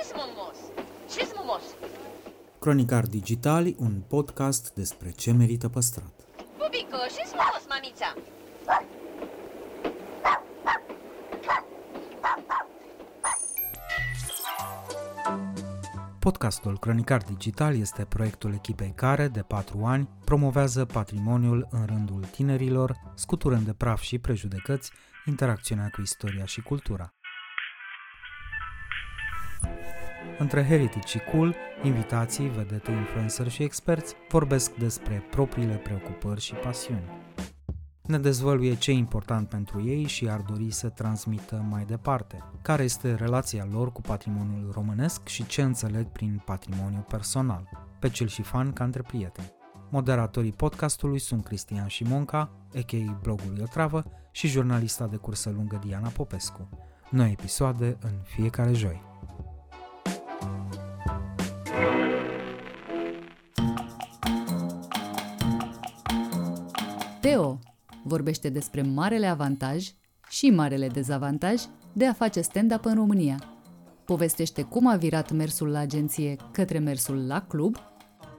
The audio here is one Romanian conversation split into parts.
ce-s mumos? Ce-s mumos? Cronicar Digitali, un podcast despre ce merită păstrat. Bubico, ce-s mumos, mamița? Podcastul Cronicar Digital este proiectul echipei care, de patru ani, promovează patrimoniul în rândul tinerilor, scuturând de praf și prejudecăți interacțiunea cu istoria și cultura. Între Heritage și Cool, invitații, vedete, influencer și experți vorbesc despre propriile preocupări și pasiuni. Ne dezvăluie ce e important pentru ei și ar dori să transmită mai departe, care este relația lor cu patrimoniul românesc și ce înțeleg prin patrimoniu personal, pe cel și fan ca între prieteni. Moderatorii podcastului sunt Cristian Șimonca, a.k.a. blogului Otravă, și jurnalista de cursă lungă Diana Popescu. Noi episoade în fiecare joi. Teo vorbește despre marele avantaj și marele dezavantaj de a face stand-up în România. Povestește cum a virat mersul la agenție către mersul la club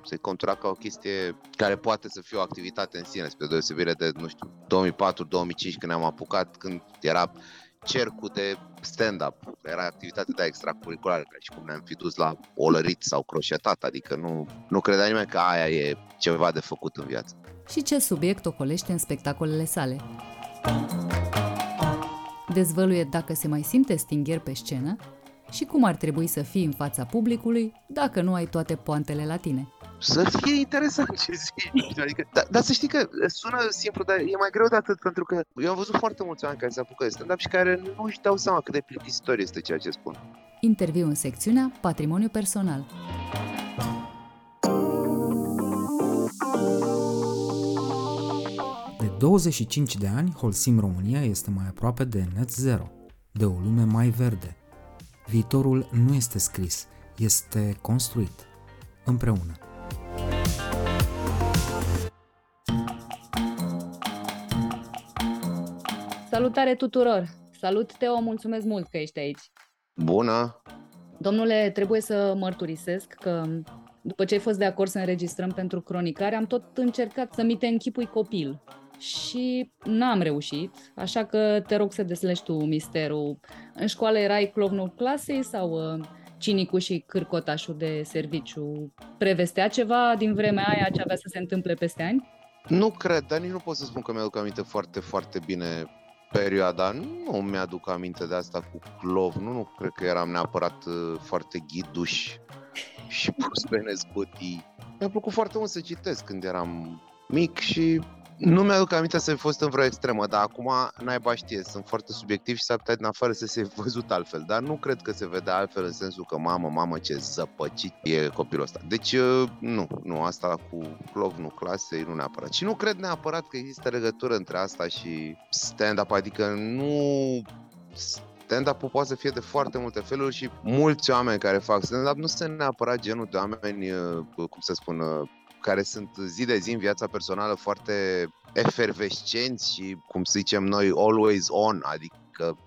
se contura ca o chestie care poate să fie o activitate în sine, spre deosebire de, nu știu, 2004-2005 când am apucat, când era cercul de stand-up, era activitate de extracurriculară, și cum ne-am fi dus la olărit sau croșetat, adică nu, nu credea nimeni că aia e ceva de făcut în viață. și ce subiect ocolește în spectacolele sale. Dezvăluie dacă se mai simte stingher pe scenă și cum ar trebui să fii în fața publicului dacă nu ai toate poantele la tine. Să fie interesant ce zici, nu știu, adică, dar, dar să știi că sună simplu, dar e mai greu de atât, pentru că eu am văzut foarte mulți oameni care se apucă de stand-up și care nu își dau seama cât de plictisitor este ceea ce spun. Interviu în secțiunea Patrimoniu personal. De 25 de ani, Holcim România este mai aproape de net zero, de o lume mai verde. Viitorul nu este scris, este construit. Împreună. Salutare tuturor! Salut, Teo, mulțumesc mult că ești aici. Bună! Domnule, trebuie să mărturisesc că după ce ai fost de acord să înregistrăm pentru cronicare, am tot încercat să mi te închipui copil și n-am reușit, așa că te rog să deslești tu misterul. În școală erai clovnul clasei sau uh, cinicul și cârcotașul de serviciu? Prevestea ceva din vremea aia ce avea să se întâmple peste ani? Nu cred, dar nici nu pot să spun că mi-aduc aminte foarte, foarte bine perioada. Nu mi-aduc aminte de asta cu clov. Nu, nu cred că eram neapărat uh, foarte ghiduș și pus pe nezbătii. Mi-a plăcut foarte mult să citesc când eram mic și nu mi-aduc aminte să fi fost în vreo extremă, dar acum naiba știe, sunt foarte subiectiv și s-ar putea din afară să se văzut altfel, dar nu cred că se vede altfel în sensul că mamă, mamă ce zăpăcit e copilul ăsta. Deci uh, nu, nu, asta cu clovnul clasei nu neapărat. Și nu cred neapărat că există legătură între asta și stand-up, adică nu stand-up-ul poate să fie de foarte multe feluri și mulți oameni care fac stand-up nu sunt neapărat genul de oameni, uh, cum să spun, uh, care sunt zi de zi în viața personală foarte efervescenți și, cum să zicem noi, always on, adică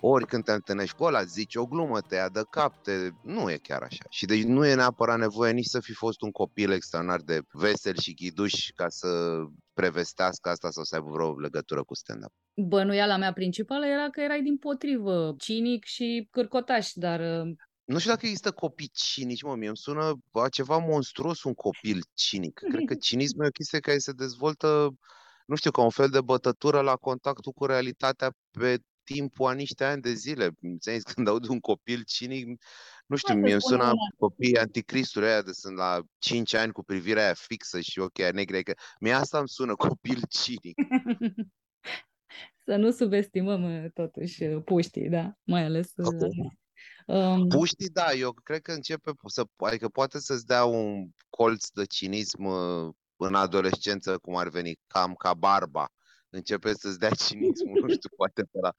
ori când te întâlnești cu ăla, zici o glumă, te ia de cap, te... nu e chiar așa. Și deci nu e neapărat nevoie nici să fi fost un copil extraordinar de vesel și ghiduș ca să prevestească asta sau să aibă vreo legătură cu stand-up. Bănuiala mea principală era că erai din potrivă cinic și cârcotaș, dar uh, Nu știu dacă există copii cinici, mă, mie îmi sună a ceva monstruos un copil cinic. Cred că cinismul e o chestie care se dezvoltă, nu știu, ca un fel de bătătură la contactul cu realitatea pe timpul a niște ani de zile. Înțelegi? Când aud un copil cinic, nu știu, Hai să mie îmi spunem sună una. copiii anticristuri aia de sunt la 5 ani cu privirea aia fixă și ochii aia negri. Că mie asta îmi sună copil cinic. să nu subestimăm uh, totuși uh, puștii, da, mai ales uh, Ok. Um, Puștii, da, eu cred că începe să, adică poate să-ți dea un colț de cinism uh, în adolescență, cum ar veni, cam ca barba. Începe să-ți dea cinismul, nu știu, poate pe la,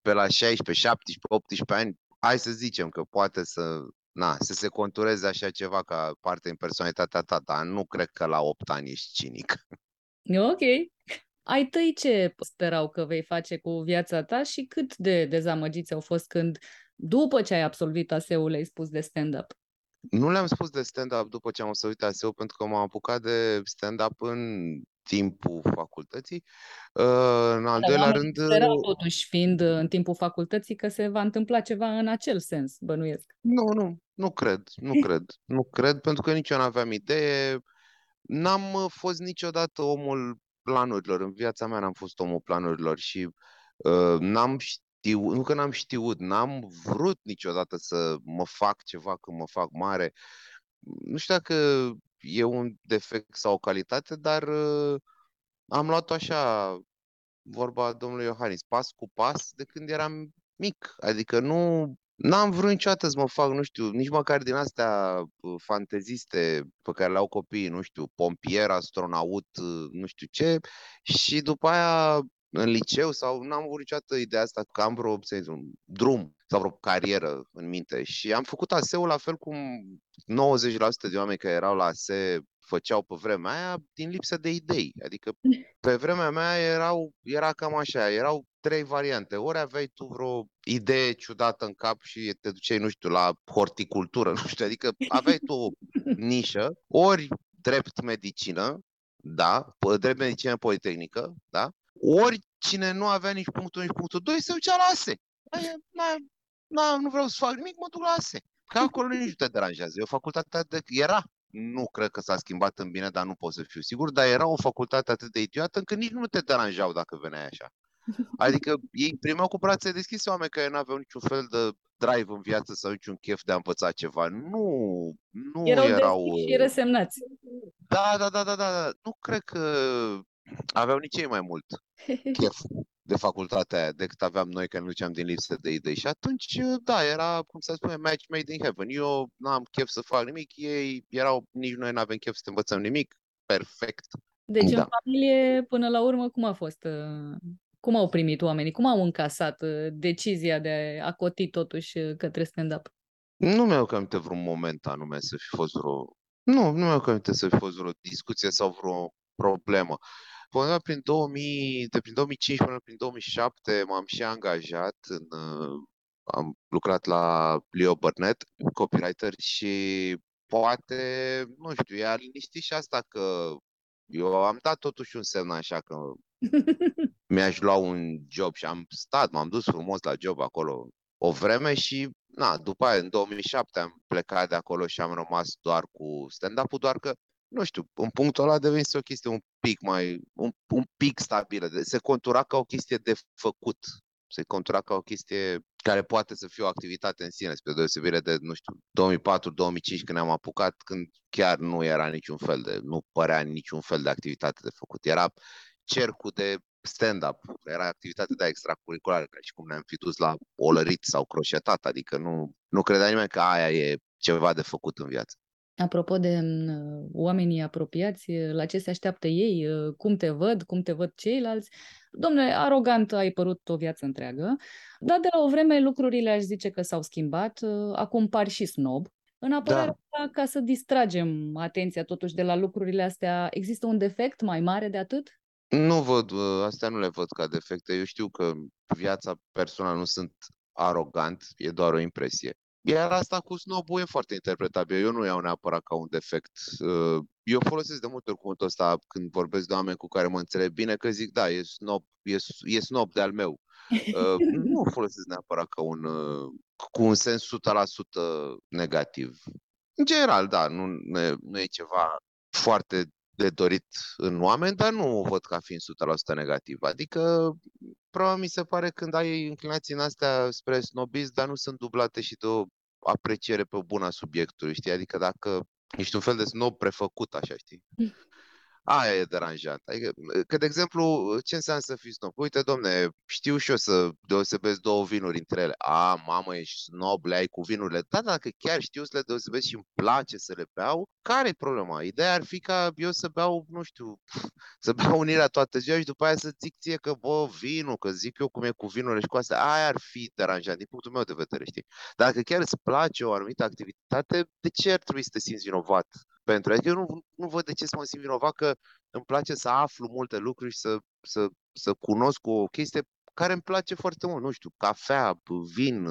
pe la 16, 17, 18 ani. Hai să zicem că poate să, na, să se contureze așa ceva ca parte din personalitatea ta, dar nu cred că la 8 ani ești cinic. Ok. Ai tăi ce sperau că vei face cu viața ta și cât de dezamăgiți au fost când După ce ai absolvit ASEU, le-ai spus de stand-up. Nu le-am spus de stand-up după ce am absolvit ASEU, pentru că m-am apucat de stand-up în timpul facultății. Uh, în al Dar doilea oamenii rând, sperau totuși, fiind uh, în timpul facultății, că se va întâmpla ceva în acel sens, bănuiesc. nu, nu, nu cred, nu cred, nu cred, pentru că nici eu n-aveam idee. N-am uh, fost niciodată omul planurilor. În viața mea n-am fost omul planurilor și uh, n-am știut, nu că n-am știut, n-am vrut niciodată să mă fac ceva când mă fac mare. Nu știu dacă e un defect sau o calitate, dar uh, am luat-o așa, vorba domnului Iohannis, pas cu pas de când eram mic. Adică nu, n-am vrut niciodată să mă fac, nu știu, nici măcar din astea uh, fanteziste pe care le au copiii, nu știu, pompier, astronaut, uh, nu știu ce. Și după aia în liceu sau n-am avut niciodată ideea asta că am vreo să zic, un drum sau vreo carieră în minte și am făcut ASE-ul la fel cum 90% de oameni care erau la ASE făceau pe vremea aia din lipsă de idei. Adică pe vremea mea erau, era cam așa, erau trei variante. Ori aveai tu vreo idee ciudată în cap și te duceai, nu știu, la horticultură, nu știu, adică aveai tu o nișă, ori drept medicină, da, drept medicină politehnică, da, ori cine nu avea nici punctul, nici punctul 2 se ducea la ASE. Aia, na, na, nu vreau să fac nimic, mă duc la ASE. Că acolo nici nu te deranjează. E o facultate de... Era, nu cred că s-a schimbat în bine, dar nu pot să fiu sigur, dar era o facultate atât de idiotă încât nici nu te deranjau dacă veneai așa. Adică ei primeau cu brațe deschise oameni care nu aveau niciun fel de drive în viață sau niciun chef de a învăța ceva. Nu, nu erau, erau... și resemnați. Da, da, da, da, da, da. Nu cred că aveau nici ei mai mult chef de facultatea aia decât aveam noi când duceam din lipsă de idei. Și atunci, da, era, cum să spune, match made in heaven. Eu n-am chef să fac nimic, ei erau, nici noi n-avem chef să învățăm nimic. Perfect. Deci Da. în familie, până la urmă, cum a fost? uh, Cum au primit oamenii? Cum au încasat uh, decizia de a coti totuși uh, către stand-up? Nu mi-au aminte vreun moment anume să fi fost vreo... Nu, nu mi-au aminte să fi fost vreo discuție sau vreo problemă. Undeva prin 2000, de prin 2005 până prin 2007 m-am și angajat în... uh, Am lucrat la Leo Burnett, copywriter și poate, nu știu, i-a liniștit și asta că eu am dat totuși un semn așa că mi-aș lua un job și am stat, m-am dus frumos la job acolo o vreme și na, după aia în 2007 am plecat de acolo și am rămas doar cu stand-up-ul, doar că nu știu, în punctul ăla a devenit o chestie un pic mai, un, un pic stabilă, de- se contura ca o chestie de făcut, se contura ca o chestie care poate să fie o activitate în sine, spre deosebire de, nu știu, 2004-2005 când ne-am apucat, când chiar nu era niciun fel de, nu părea niciun fel de activitate de făcut. Era cercul de stand-up, era activitate de extracurriculară, ca și cum ne-am fi dus la olărit sau croșetat, adică nu, nu credea nimeni că aia e ceva de făcut în viață. Apropo de mm, oamenii apropiați, la ce se așteaptă ei, cum te văd, cum te văd ceilalți. Domnule, arogant ai părut o viață întreagă, dar de la o vreme lucrurile aș zice că s-au schimbat, acum pari și snob. În apărarea ta, ca să distragem atenția totuși de la lucrurile astea, există un defect mai mare de atât? Nu văd, uh, astea nu le văd ca defecte. Eu știu că viața personală nu sunt arogant, e doar o impresie. Iar asta cu snobul e foarte interpretabil. Eu nu iau neapărat ca un defect. Uh, Eu folosesc de multe ori cuvântul ăsta când vorbesc de oameni cu care mă înțeleg bine, că zic, da, e snob, e, e snob de al meu. Uh, Nu o folosesc neapărat ca un, uh, cu un sens 100% negativ. În general, da, nu, nu e- nu e ceva foarte de dorit în oameni, dar nu o văd ca fiind 100% negativ. Adică, probabil mi se pare când ai inclinații în astea spre snobism, dar nu sunt dublate și de o apreciere pe buna subiectului, știi? Adică dacă ești un fel de snob prefăcut, așa, știi? Aia e deranjant. Adică, că, de exemplu, ce înseamnă să fii snob? Uite, domne, știu și eu să deosebesc două vinuri între ele. A, mamă, ești snob, le ai cu vinurile. Da, dacă chiar știu să le deosebesc și îmi place să le beau, care e problema? Ideea ar fi ca eu să beau, nu știu, să beau unirea toată ziua și după aia să zic ție că, bă, vinul, că zic eu cum e cu vinurile și cu astea. Aia ar fi deranjant, din punctul meu de vedere, știi? Dacă chiar îți place o anumită activitate, de ce ar trebui să te simți vinovat pentru? Adică eu nu, nu văd de ce să mă simt vinovat că îmi place să aflu multe lucruri și să, să, să cunosc o chestie care îmi place foarte mult, nu știu, cafea, vin,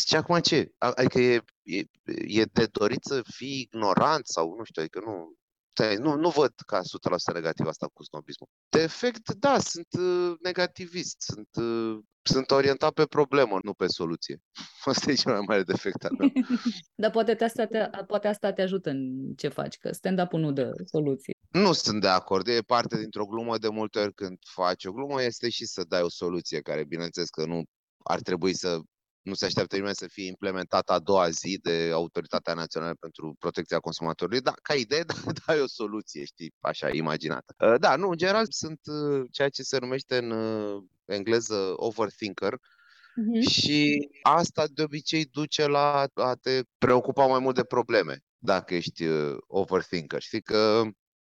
Zice, acum ce? Adică e, e, e de dorit să fii ignorant sau nu știu, adică nu, stai, nu, nu văd ca 100% negativ asta cu snobismul. De efect, da, sunt uh, negativist, sunt, uh, sunt orientat pe problemă, nu pe soluție. Asta e cel mai mare defect al meu. Dar poate asta, te, poate asta te ajută în ce faci, că stand-up-ul nu dă soluție. Nu sunt de acord, e parte dintr-o glumă, de multe ori când faci o glumă este și să dai o soluție care, bineînțeles că nu ar trebui să nu se așteaptă nimeni să fie implementat a doua zi de Autoritatea Națională pentru Protecția Consumatorului. Da, ca idee, da, da, e o soluție, știi, așa, imaginată. Uh, da, nu, în general sunt uh, ceea ce se numește în uh, engleză overthinker, uh-huh. și asta de obicei duce la a te preocupa mai mult de probleme dacă ești overthinker. Știi că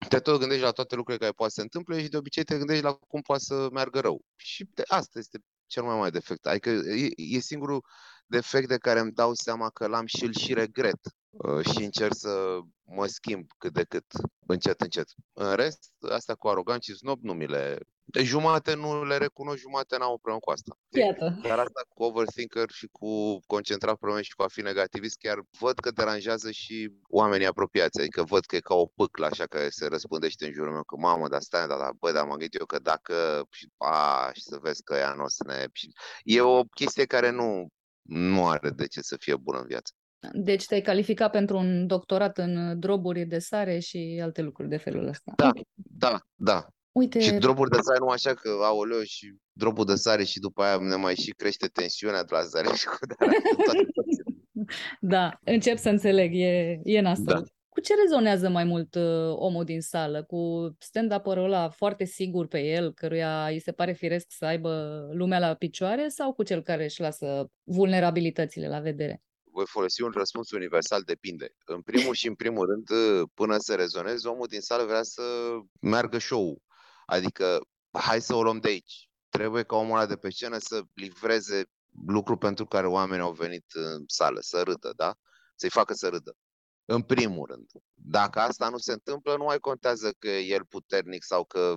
te tot gândești la toate lucrurile care poate să se întâmple și de obicei te gândești la cum poate să meargă rău. Și de asta este cel mai mare defect. Adică e, e singurul defect de care îmi dau seama că l-am și îl și regret uh, și încerc să mă schimb cât de cât, încet, încet. În rest, asta cu arogant și snob nu mi le de jumate nu le recunosc, jumate n-am o problemă cu asta. Iată. Dar asta cu overthinker și cu concentrat probleme și cu a fi negativist, chiar văd că deranjează și oamenii apropiați. Adică văd că e ca o pâclă așa care se răspândește în jurul meu, că mamă, dar stai, dar, dar bă, dar m-am gândit eu că dacă, și, a, și să vezi că ea nu o să ne... Și e o chestie care nu, nu are de ce să fie bună în viață. Deci te-ai calificat pentru un doctorat în droburi de sare și alte lucruri de felul ăsta. Da, da, da. Uite... Și droburi de sare, nu așa că, aoleo, și drobul de sare și după aia ne mai și crește tensiunea de la sare și cu Da, încep să înțeleg, e, e nasol. Da. Cu ce rezonează mai mult uh, omul din sală? Cu stand-up-ul ăla foarte sigur pe el, căruia îi se pare firesc să aibă lumea la picioare, sau cu cel care își lasă vulnerabilitățile la vedere? voi folosi un răspuns universal, depinde. În primul și în primul rând, până să rezonezi, omul din sală vrea să meargă show Adică, hai să o luăm de aici. Trebuie ca omul ăla de pe scenă să livreze lucru pentru care oamenii au venit în sală, să râdă, da? Să-i facă să râdă. În primul rând. Dacă asta nu se întâmplă, nu mai contează că e el puternic sau că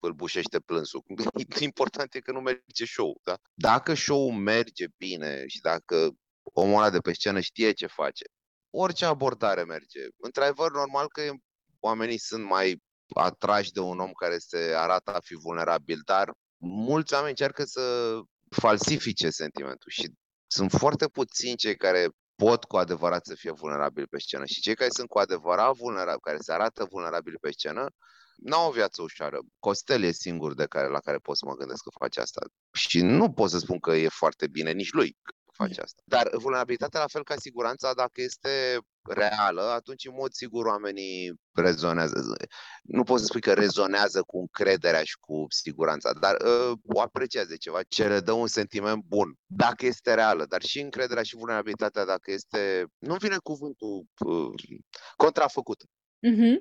îl bușește plânsul. Important e că nu merge show, da? Dacă show merge bine și dacă omul ăla de pe scenă știe ce face, orice abordare merge. Într-adevăr, normal că oamenii sunt mai atrași de un om care se arată a fi vulnerabil, dar mulți oameni încearcă să falsifice sentimentul și sunt foarte puțini cei care pot cu adevărat să fie vulnerabili pe scenă și cei care sunt cu adevărat vulnerabili, care se arată vulnerabili pe scenă, n-au o viață ușoară. Costel e singur de care, la care pot să mă gândesc că face asta. Și nu pot să spun că e foarte bine nici lui face asta. Dar vulnerabilitatea, la fel ca siguranța, dacă este reală, atunci în mod sigur oamenii rezonează. Nu poți să spui că rezonează cu încrederea și cu siguranța, dar uh, o apreciază de ceva ce le dă un sentiment bun, dacă este reală, dar și încrederea și vulnerabilitatea dacă este, nu vine cuvântul uh, contrafăcută. Uh-huh.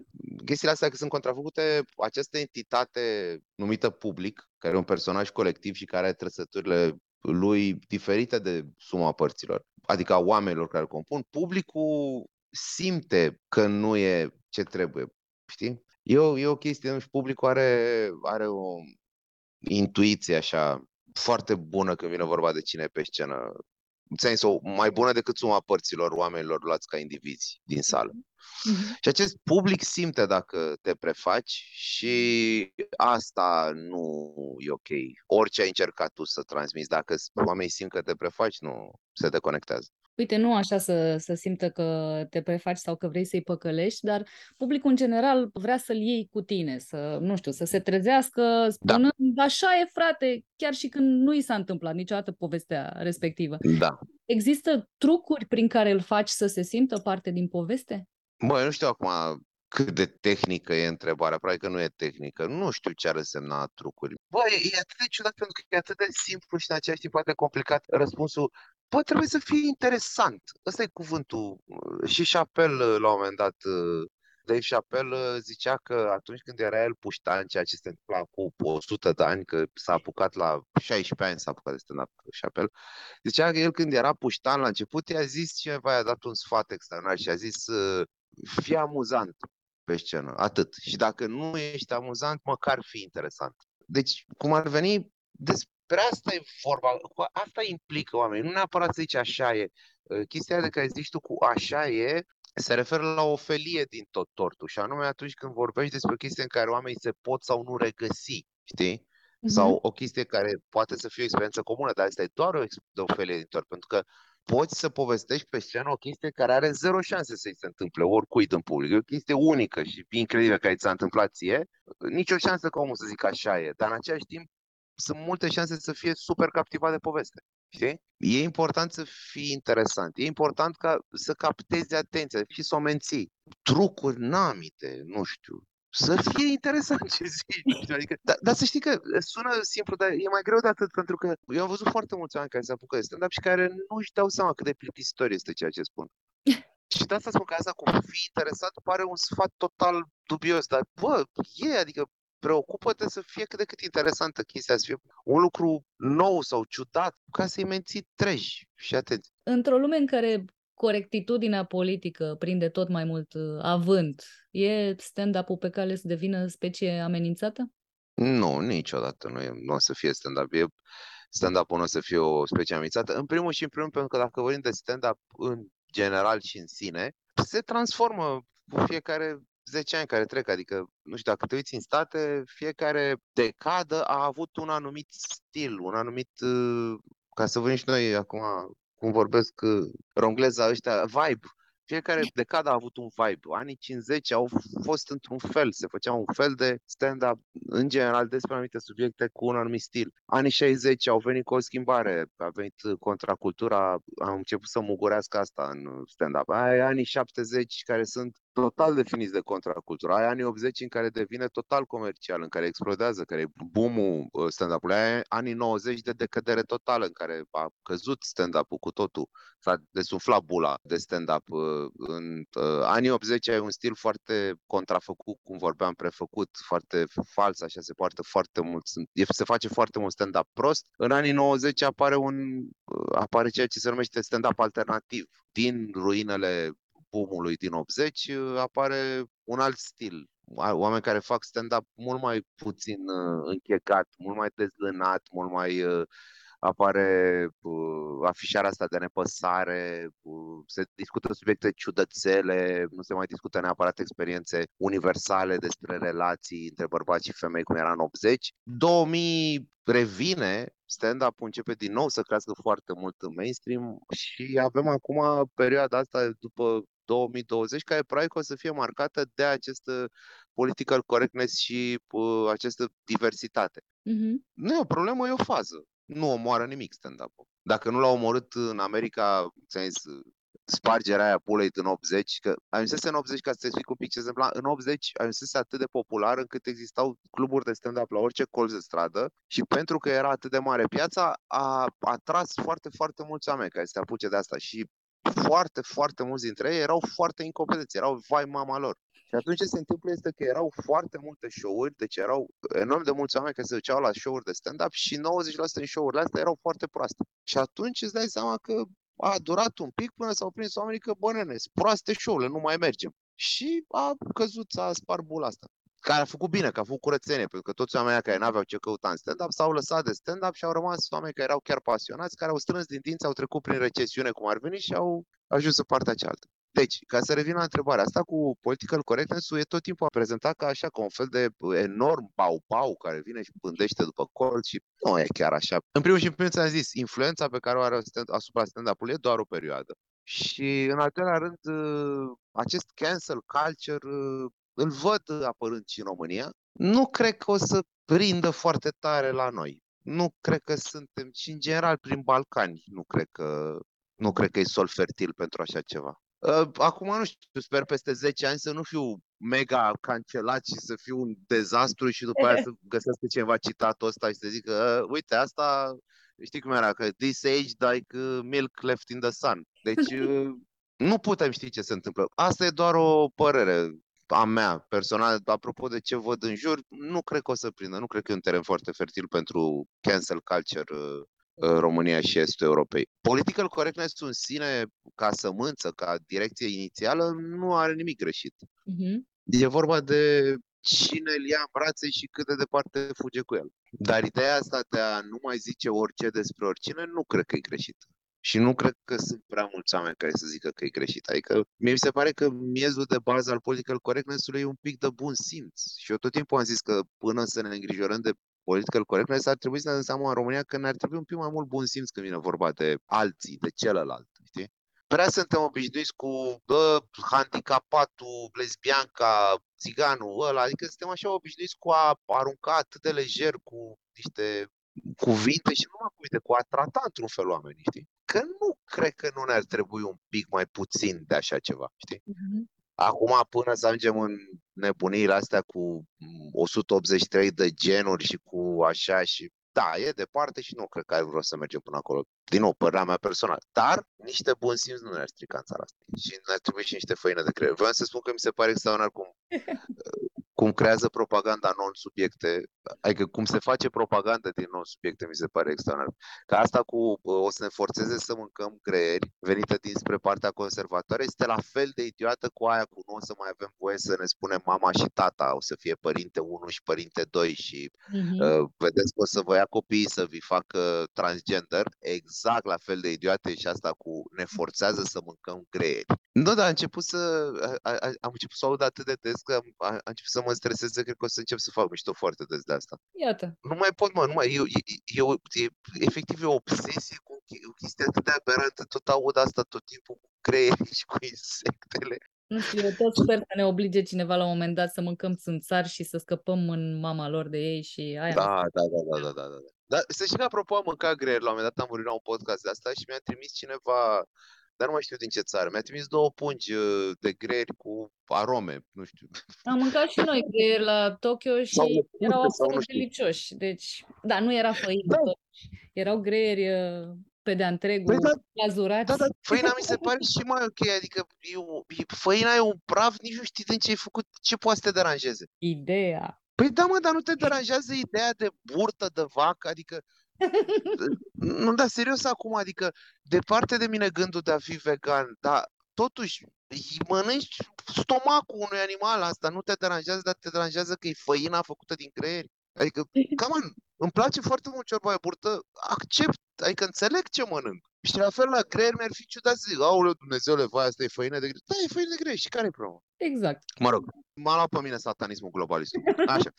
Chestiile astea că sunt contrafăcute, această entitate numită public, care e un personaj colectiv și care are trăsăturile lui diferite de suma părților, adică a oamenilor care compun, publicul simte că nu e ce trebuie, știi? E o, e o chestie, și publicul are, are o intuiție așa foarte bună când vine vorba de cine e pe scenă. În sensul, mai bună decât suma părților oamenilor luați ca indivizi din sală. Mm-hmm. Și acest public simte dacă te prefaci și asta nu e ok. Orice ai încercat tu să transmiți, dacă oamenii simt că te prefaci, nu se deconectează. Uite, nu așa să, să simtă că te prefaci sau că vrei să-i păcălești, dar publicul în general vrea să-l iei cu tine, să, nu știu, să se trezească spunând, da. așa e frate, chiar și când nu i s-a întâmplat niciodată povestea respectivă. Da. Există trucuri prin care îl faci să se simtă parte din poveste? Băi, nu știu acum cât de tehnică e întrebarea, probabil că nu e tehnică. Nu știu ce ar însemna trucuri. Băi, e atât de ciudat pentru că e atât de simplu și în același timp poate complicat. Răspunsul, bă, trebuie să fie interesant. Ăsta e cuvântul. Și Chappelle, la un moment dat, Dave Chappelle zicea că atunci când era el puștan, ceea ce se întâmpla cu 100 de ani, că s-a apucat la 16 ani s-a apucat de stand-up Chappelle, zicea că el când era puștan la început i-a zis cineva, i-a dat un sfat extraordinar și a zis fii amuzant pe scenă, atât. Și dacă nu ești amuzant, măcar fi interesant. Deci, cum ar veni, des, despre asta e vorba, asta implică oamenii, nu neapărat să zici așa e. Uh, chestia de care zici tu cu așa e, se referă la o felie din tot tortul și anume atunci când vorbești despre o chestie în care oamenii se pot sau nu regăsi, știi? Uh-huh. Sau o chestie care poate să fie o experiență comună, dar asta e doar o, o felie din tort, pentru că poți să povestești pe scenă o chestie care are zero șanse să-i se întâmple oricui în public. E o chestie unică și incredibilă care ți s-a întâmplat ție. Nicio șansă ca omul să zică așa e, dar în același timp sunt multe șanse să fie super captivat de poveste. Știi? E important să fii interesant. E important ca să captezi atenția și să o menții. Trucuri namite, nu știu, să fie interesant ce zici. Adică, dar, dar să știi că sună simplu, dar e mai greu de atât, pentru că eu am văzut foarte mulți oameni care se apucă de stand-up și care nu își dau seama cât de plictisitor este ceea ce spun. Și de asta spun că asta cu fi interesat pare un sfat total dubios, dar bă, e, adică preocupă-te să fie cât de cât interesantă chestia, să fie un lucru nou sau ciudat, ca să-i menții treji și atenție. Într-o lume în care corectitudinea politică prinde tot mai mult uh, avânt, e stand-up-ul pe care să devină specie amenințată? Nu, niciodată nu, e, nu o să fie stand-up. E, stand-up-ul nu o să fie o specie amenințată. În primul și în primul pentru că dacă vorbim de stand-up în general și în sine, se transformă cu fiecare 10 ani care trec, adică, nu știu, dacă te uiți în state, fiecare decadă a avut un anumit stil, un anumit, uh, ca să vedem și noi acum cum vorbesc uh, rongleza ăștia, vibe. Fiecare decadă a avut un vibe. Anii 50 au fost într-un fel, se făcea un fel de stand-up în general despre anumite subiecte cu un anumit stil. Anii 60 au venit cu o schimbare, a venit contracultura, am început să mugurească asta în stand-up. anii 70 care sunt total definiți de contracultură. Ai anii 80 în care devine total comercial, în care explodează, care e boom-ul uh, stand-up-ului. Ai anii 90 de decădere totală, în care a căzut stand-up-ul cu totul. S-a desumflat bula de stand-up. Uh, în uh, anii 80 ai un stil foarte contrafăcut, cum vorbeam, prefăcut, foarte fals, așa se poartă foarte mult. Se face foarte mult stand-up prost. În anii 90 apare un apare ceea ce se numește stand-up alternativ din ruinele boomului din 80, uh, apare un alt stil. Oameni care fac stand-up mult mai puțin uh, închegat, mult mai dezlănat, mult mai uh, apare uh, afișarea asta de nepăsare, uh, se discută subiecte ciudățele, nu se mai discută neapărat experiențe universale despre relații între bărbați și femei cum era în 80. 2000 revine, stand-up începe din nou să crească foarte mult în mainstream și avem acum perioada asta după 2020, care probabil că o să fie marcată de această political correctness și uh, această diversitate. Mm-hmm. Nu e o problemă, e o fază. Nu omoară nimic stand-up-ul. Dacă nu l-a omorât în America, ți zis, spargerea aia pulei în 80, că ajunsese în 80, ca să te explic un pic ce se întâmpla, în 80 ajunsese atât de popular încât existau cluburi de stand-up la orice colț de stradă și pentru că era atât de mare piața, a atras foarte, foarte mulți oameni care se apuce de asta și foarte, foarte mulți dintre ei erau foarte incompetenți, erau vai mama lor. Și atunci ce se întâmplă este că erau foarte multe show-uri, deci erau enorm de mulți oameni care se duceau la show-uri de stand-up și 90% din show-urile astea erau foarte proaste. Și atunci îți dai seama că a durat un pic până s-au prins oamenii că, bă, nene, proaste show-urile, nu mai mergem. Și a căzut, a spart bula asta care a făcut bine, că a făcut curățenie, pentru că toți oamenii care n-aveau ce căuta în stand-up s-au lăsat de stand-up și au rămas oameni care erau chiar pasionați, care au strâns din dinți, au trecut prin recesiune cum ar veni și au ajuns în partea cealaltă. Deci, ca să revin la întrebarea asta cu political correctness e tot timpul a prezentat ca așa, ca un fel de enorm pau-pau care vine și pândește după colț și nu e chiar așa. În primul și în primul am zis, influența pe care o are asupra stand-up-ului e doar o perioadă. Și în al treilea rând, acest cancel culture îl văd apărând și în România, nu cred că o să prindă foarte tare la noi. Nu cred că suntem, și în general prin Balcani, nu cred că, nu cred că e sol fertil pentru așa ceva. Ă, acum nu știu, sper peste 10 ani să nu fiu mega cancelat și să fiu un dezastru și după aia să găsesc pe cineva citatul ăsta și să zică, ă, uite, asta, știi cum era, că this age like uh, milk left in the sun. Deci nu putem ști ce se întâmplă. Asta e doar o părere a mea personal, apropo de ce văd în jur, nu cred că o să prindă, nu cred că e un teren foarte fertil pentru cancel culture uh, uh, România și Estul Europei. Political correctness în sine, ca sămânță, ca direcție inițială, nu are nimic greșit. Uh-huh. E vorba de cine îl ia în brațe și cât de departe fuge cu el. Dar ideea asta de a nu mai zice orice despre oricine, nu cred că e greșită. Și nu cred că sunt prea mulți oameni care să zică că e greșit. Adică mie mi se pare că miezul de bază al political correctness-ului e un pic de bun simț. Și eu tot timpul am zis că până să ne îngrijorăm de political correctness ar trebui să ne dăm seama în România că ne-ar trebui un pic mai mult bun simț când vine vorba de alții, de celălalt. Știi? Prea suntem obișnuiți cu bă, handicapatul, lesbianca, țiganul ăla, adică suntem așa obișnuiți cu a arunca atât de lejer cu niște cuvinte și nu numai cuvinte, cu a trata într-un fel oamenii, știi? Că nu cred că nu ne-ar trebui un pic mai puțin de așa ceva, știi? Mhm. Acum, până să ajungem în nebuniile astea cu 183 de genuri și cu așa și da, e departe și nu cred că ai vreo să mergem până acolo. Din nou, părerea mea personală. Dar niște bun simț nu ne-ar strica în țara asta. Și ne-ar trebui și niște făină de creier. Vreau să spun că mi se pare extraordinar cum, cum creează propaganda non-subiecte. Adică cum se face propaganda din non-subiecte, mi se pare extraordinar. Că asta cu o să ne forțeze să mâncăm creieri venită dinspre partea conservatoare este la fel de idiotă cu aia cu nu o să mai avem voie să ne spunem mama și tata, o să fie părinte 1 și părinte 2 și Mhm. Uh, vedeți că o să vă ia copiii să vi facă transgender, exact la fel de idiote e și asta cu ne forțează să mâncăm greieri. Nu, dar a început să, a, a, am început să aud atât de des că am, a, a început să mă streseze, cred că o să încep să fac mișto foarte des de asta. Iată. Nu mai pot, mă, nu mai, e, e, e, o- e, efectiv e o obsesie cu o chestie atât de aberantă, tot aud asta tot timpul cu creierii și cu insectele. Nu știu, eu tot sper să ne oblige cineva la un moment dat să mâncăm țânțari și să scăpăm în mama lor de ei și aia. Da, da, da, da, da, da, da. Dar să știi că apropo am mâncat greier, la un moment dat am vorbit la un podcast de asta și mi-a trimis cineva, dar nu mai știu din ce țară, mi-a trimis două pungi uh, de greieri cu arome, nu știu. Am mâncat și noi greieri la Tokyo și Sau lăpute, erau sau nu absolut știu. delicioși. Deci, da, nu era făină, Da. totuși. erau greieri uh, pe de-a întregul, Păi da, glazurați. Da, dar făina mi se pare și mai ok, adică e o, e, făina e un praf, nici nu știi din ce ai făcut, ce poate să te deranjeze. Ideea. Păi da, mă, dar nu te deranjează ideea de burtă de vacă, adică Nu, dar serios acum, adică departe de mine gândul de a fi vegan, dar totuși îi mănânci stomacul unui animal, asta nu te deranjează, dar te deranjează că e făina făcută din creieri. Adică, cam îmi place foarte mult ciorba de burtă, accept, adică înțeleg ce mănânc. Și la fel la creier mi-ar fi ciudat să zic, aoleu, Dumnezeule, vai, asta e făină de greu. Da, e făină de greu, și care e problema? Exact. Mă rog, m-a luat pe mine satanismul globalistului. Așa.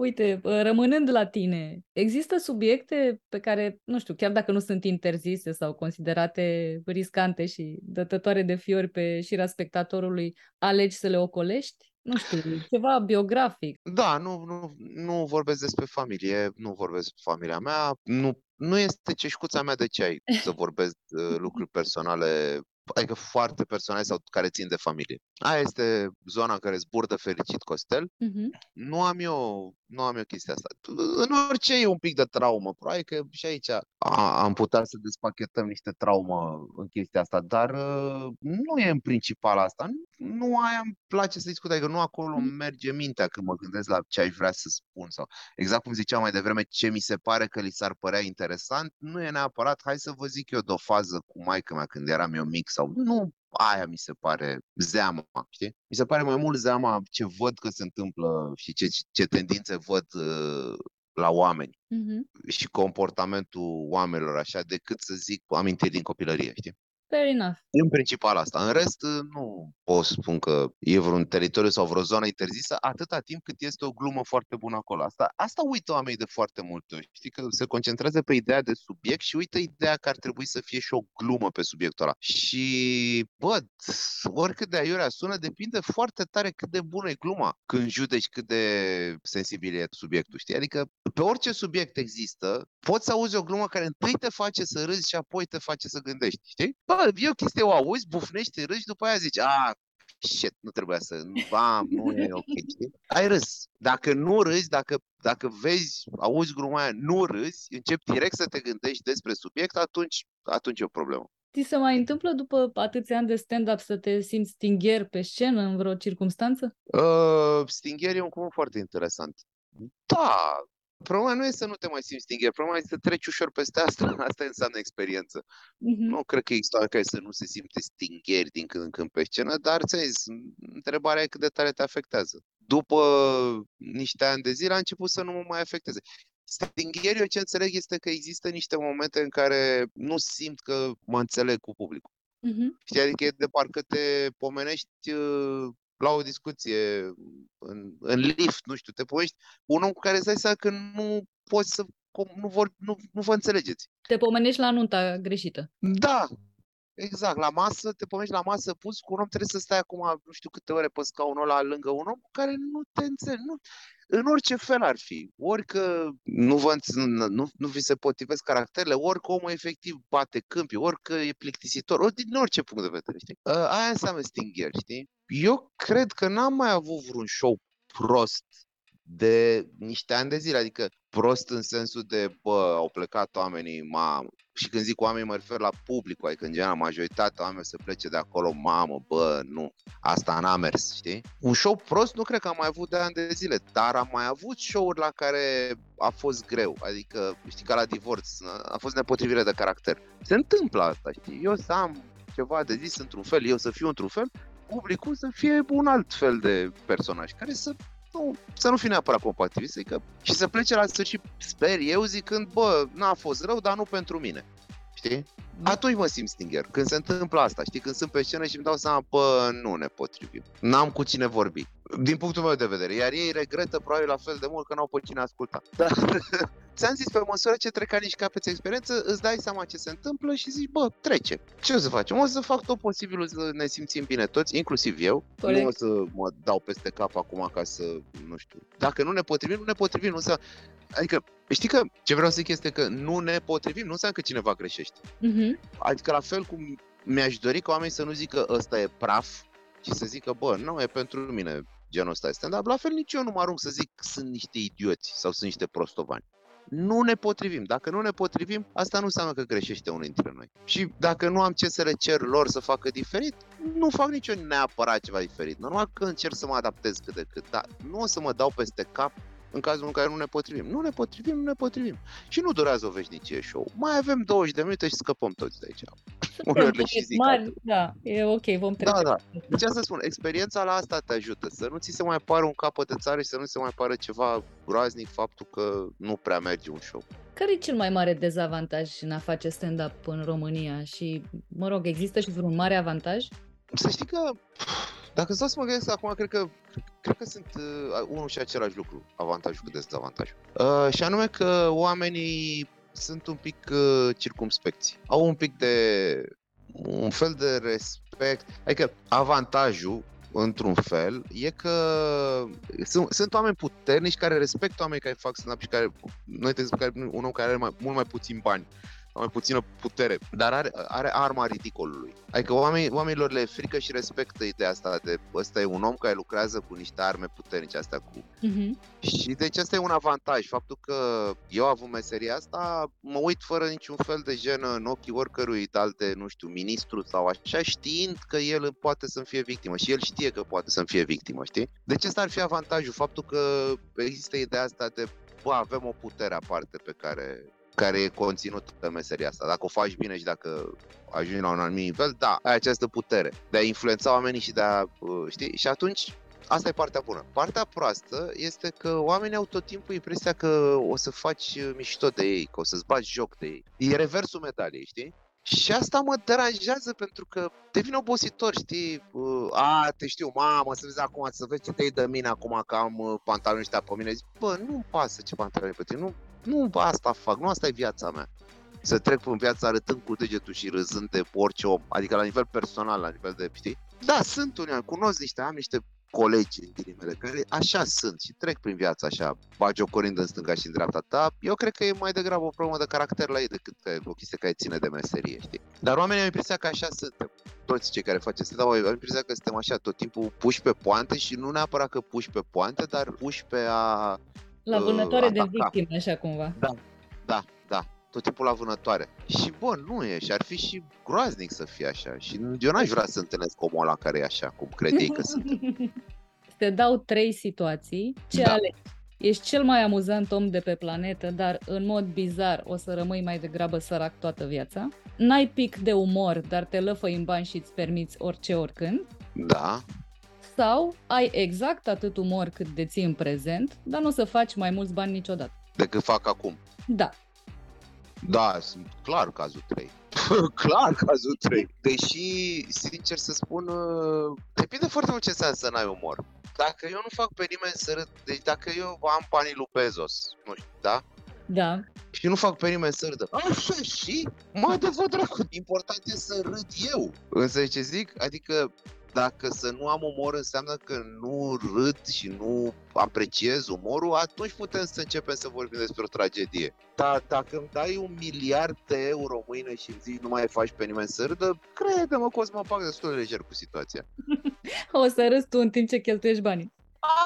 Uite, uh, rămânând la tine, există subiecte pe care, nu știu, chiar dacă nu sunt interzise sau considerate riscante și dătătoare de fiori pe șira spectatorului, alegi să le ocolești? Nu știu, ceva biografic. Da, nu, nu, nu vorbesc despre familie, nu vorbesc despre familia mea, nu, nu este ceșcuța mea de ceai să vorbesc uh, lucruri personale, adică foarte personale sau care țin de familie. Aia este zona în care zburdă fericit Costel. Uh-huh. Nu am eu, nu am eu chestia asta. În orice e un pic de traumă, probabil că și aici a, am putea să despachetăm niște traumă în chestia asta, dar uh, nu e în principal asta. Nu, nu aia îmi place să discut, adică nu acolo îmi merge mintea când mă gândesc la ce aș vrea să spun sau exact cum ziceam mai devreme, ce mi se pare că li s-ar părea interesant, nu e neapărat, hai să vă zic eu de o fază cu maică mea când eram eu mic sau nu aia mi se pare zeama, știi? Mi se pare mai mult zeama ce văd că se întâmplă și ce, ce tendințe văd uh, la oameni Uh-huh. și comportamentul oamenilor așa, decât să zic amintiri din copilărie, știi? Fair enough. În principal asta. În rest, nu pot spun că e vreun teritoriu sau vreo zonă interzisă atâta timp cât este o glumă foarte bună acolo. Asta, asta uită oamenii de foarte multe ori. Știi că se concentrează pe ideea de subiect și uită ideea că ar trebui să fie și o glumă pe subiectul ăla. Și, bă, oricât de aiurea sună, depinde foarte tare cât de bună e gluma când judeci cât de sensibil e subiectul, știi? Adică pe orice subiect există, poți să auzi o glumă care întâi te face să râzi și apoi te face să gândești, știi? Bă, e o chestie, o auzi, bufnești, râzi și după aia zici, a, shit, nu trebuia să, bam, nu e ok, știi? Ai râs. Dacă nu râzi, dacă, dacă vezi, auzi gluma aia, nu râzi, începi direct să te gândești despre subiect, atunci, atunci e o problemă. Ți se mai întâmplă după atâția ani de stand-up să te simți stingher pe scenă în vreo circunstanță? Uh, stingher e un cuvânt foarte interesant. Da, problema nu e să nu te mai simți stingher, problema e să treci ușor peste asta. Asta înseamnă experiență. Uh-huh. Nu cred că există oameni care să nu se simte stingheri din când în când pe scenă, dar ți zis, întrebarea e cât de tare te afectează. După niște ani de zile a început să nu mă mai afecteze. Stingher, eu ce înțeleg este că există niște momente în care nu simt că mă înțeleg cu publicul. Mhm. Știi, adică e de parcă te pomenești uh, la o discuție în, în lift, nu știu, te pomenești cu un om cu care îți dai seama că nu poți să, com- nu, vor, nu, nu vă înțelegeți. Te pomenești la nunta greșită. Da, exact, la masă, te pomenești la masă pus cu un om, trebuie să stai acum nu știu câte ore pe scaunul ăla lângă un om cu care nu te înțelegi, nu, în orice fel ar fi, ori că nu, vă, înț- nu, nu, nu vi se potrivesc caracterele, ori că omul efectiv bate câmpii, ori că e plictisitor, ori din orice punct de vedere, știi? Uh, aia înseamnă stingher, știi? Eu cred că n-am mai avut vreun show prost de niște ani de zile, adică prost în sensul de, bă, au plecat oamenii, mamă, și când zic oameni mă refer la public, adică în general majoritatea oamenilor să plece de acolo, mamă, bă, nu, asta n-a mers, știi? Un show prost nu cred că am mai avut de ani de zile, dar am mai avut show-uri la care a fost greu, adică, știi, ca la divorț, a fost nepotrivire de caracter. Se întâmplă asta, știi? Eu să am ceva de zis într-un fel, eu să fiu într-un fel, publicul să fie un alt fel de personaj, care să nu, să nu fie neapărat compatibil, adică, și să plece la sfârșit, sper eu, zicând, bă, n-a fost rău, dar nu pentru mine. Știi? Atunci mă simt stinger, când se întâmplă asta, știi, când sunt pe scenă și îmi dau seama, bă, nu ne potrivim, n-am cu cine vorbi, din punctul meu de vedere, iar ei regretă probabil la fel de mult că n-au pe cine asculta. Dar ți-am zis, pe măsură ce trec ani și capeți experiență, îți dai seama ce se întâmplă și zici, bă, trece. Ce o să facem? O să fac tot posibilul să ne simțim bine toți, inclusiv eu. Corect. Nu o să mă dau peste cap acum ca să, nu știu, dacă nu ne potrivim, nu ne potrivim, nu să... Adică, știi că ce vreau să zic este că nu ne potrivim, nu înseamnă că cineva greșește. Mhm. Adică la fel cum mi-aș dori ca oamenii să nu zică ăsta e praf, ci să zică, bă, nu, e pentru mine genul ăsta de stand-up. La fel nici eu nu mă arunc să zic sunt niște idioți sau sunt niște prostovani. Nu ne potrivim. Dacă nu ne potrivim, asta nu înseamnă că greșește unul dintre noi. Și dacă nu am ce să le cer lor să facă diferit, nu fac nici eu neapărat ceva diferit. Normal că încerc să mă adaptez cât de cât, dar nu o să mă dau peste cap în cazul în care nu ne potrivim. Nu ne potrivim, nu ne potrivim. Și nu durează o veșnicie show. Mai avem 20 de minute și scăpăm toți de aici. Uneori le și zic Mari, da, e ok, vom trece. da, da. Deci asta spun, experiența la asta te ajută, să nu ți se mai pară un capăt de țară și să nu ți se mai pară ceva groaznic faptul că nu prea merge un show. Care e cel mai mare dezavantaj în a face stand-up în România? Și, mă rog, există și vreun mare avantaj? Să știi că, dacă stau să mă gândesc acum, cred că, cred că sunt uh, unul și același lucru, avantajul cu dezavantajul. Uh, și anume că oamenii sunt un pic uh, circumspecți. Au un pic de un fel de respect. Adică avantajul într-un fel, e că sunt, sunt oameni puternici care respectă oamenii care fac stand-up și care, noi de exemplu, care, un om care are mai, mult mai puțin bani, mai puțină putere, dar are, are arma ridicolului. Adică oamenii, oamenilor le e frică și respectă ideea asta de ăsta e un om care lucrează cu niște arme puternice, astea cu Mhm. și deci asta e un avantaj, faptul că eu avut meseria asta, mă uit fără niciun fel de jenă în ochii oricărui alt de, nu știu, ministru sau așa, știind că el poate să-mi fie victimă și el știe că poate să-mi fie victimă, știi? Deci ăsta ar fi avantajul, faptul că există ideea asta de, bă, avem o putere aparte pe care care e conținută pe meseria asta. Dacă o faci bine și dacă ajungi la un anumit nivel, da, ai această putere de a influența oamenii și de a, uh, știi? Și atunci Asta e partea bună. Partea proastă este că oamenii au tot timpul impresia că o să faci uh, mișto de ei, că o să-ți bagi joc de ei. E reversul medaliei, știi? Și asta mă deranjează pentru că devine obositor, știi? Uh, A, te știu, mamă, să vezi acum, să vezi ce te de mine acum că am uh, pantaloni ăștia pe mine. Zic, bă, nu-mi pasă ce pantaloni pe tine, nu, nu asta fac, nu asta e viața mea. Să trec în viața arătând cu degetul și râzând de orice om, adică la nivel personal, la nivel de, știi? Da, sunt unii, cunosc niște, am niște colegi, în ghilimele, care așa sunt și trec prin viața așa, bagiocorind în stânga și în dreapta ta, eu cred că e mai degrabă o problemă de caracter la ei decât că e o chestie care ține de meserie, știi? Dar oamenii au impresia că așa suntem. Toți cei care face stand au impresia că suntem așa tot timpul puși pe poante și nu neapărat că puși pe poante, dar puși pe a... La Uh, vânătoare de ataca. victime, așa cumva. Da, da, tot timpul la vânătoare. Și bun, nu e și ar fi și groaznic să fie așa. Și eu n-aș vrea să întâlnesc omul ăla care e așa, cum cred ei că sunt. Te dau trei situații. Ce Da. alegi? Ești cel mai amuzant om de pe planetă, dar în mod bizar o să rămâi mai degrabă sărac toată viața. N-ai pic de umor, dar te lăfăi în bani și îți permiți orice oricând. Da, Sau ai exact atât umor cât deții în prezent, dar nu o să faci mai mulți bani niciodată. decât fac acum. Da. Da, sunt clar cazul 3. clar cazul 3. Deși, sincer să spun, uh, depinde foarte mult ce înseamnă să n-ai umor. Dacă eu nu fac pe nimeni să râd, deci dacă eu am banii lui Bezos, nu știu, da? Da. Și nu fac pe nimeni să râdă. Așa și? Mă de vă dracu, important e să râd eu. Însă ce zic? Adică dacă să nu am umor înseamnă că nu râd și nu apreciez umorul, atunci putem să începem să vorbim despre o tragedie. Dar dacă îmi dai un miliard de euro mâine și îmi zici nu mai faci pe nimeni să râdă, crede-mă că o să mă fac destul de lejer cu situația. O să râzi tu în timp ce cheltuiești banii.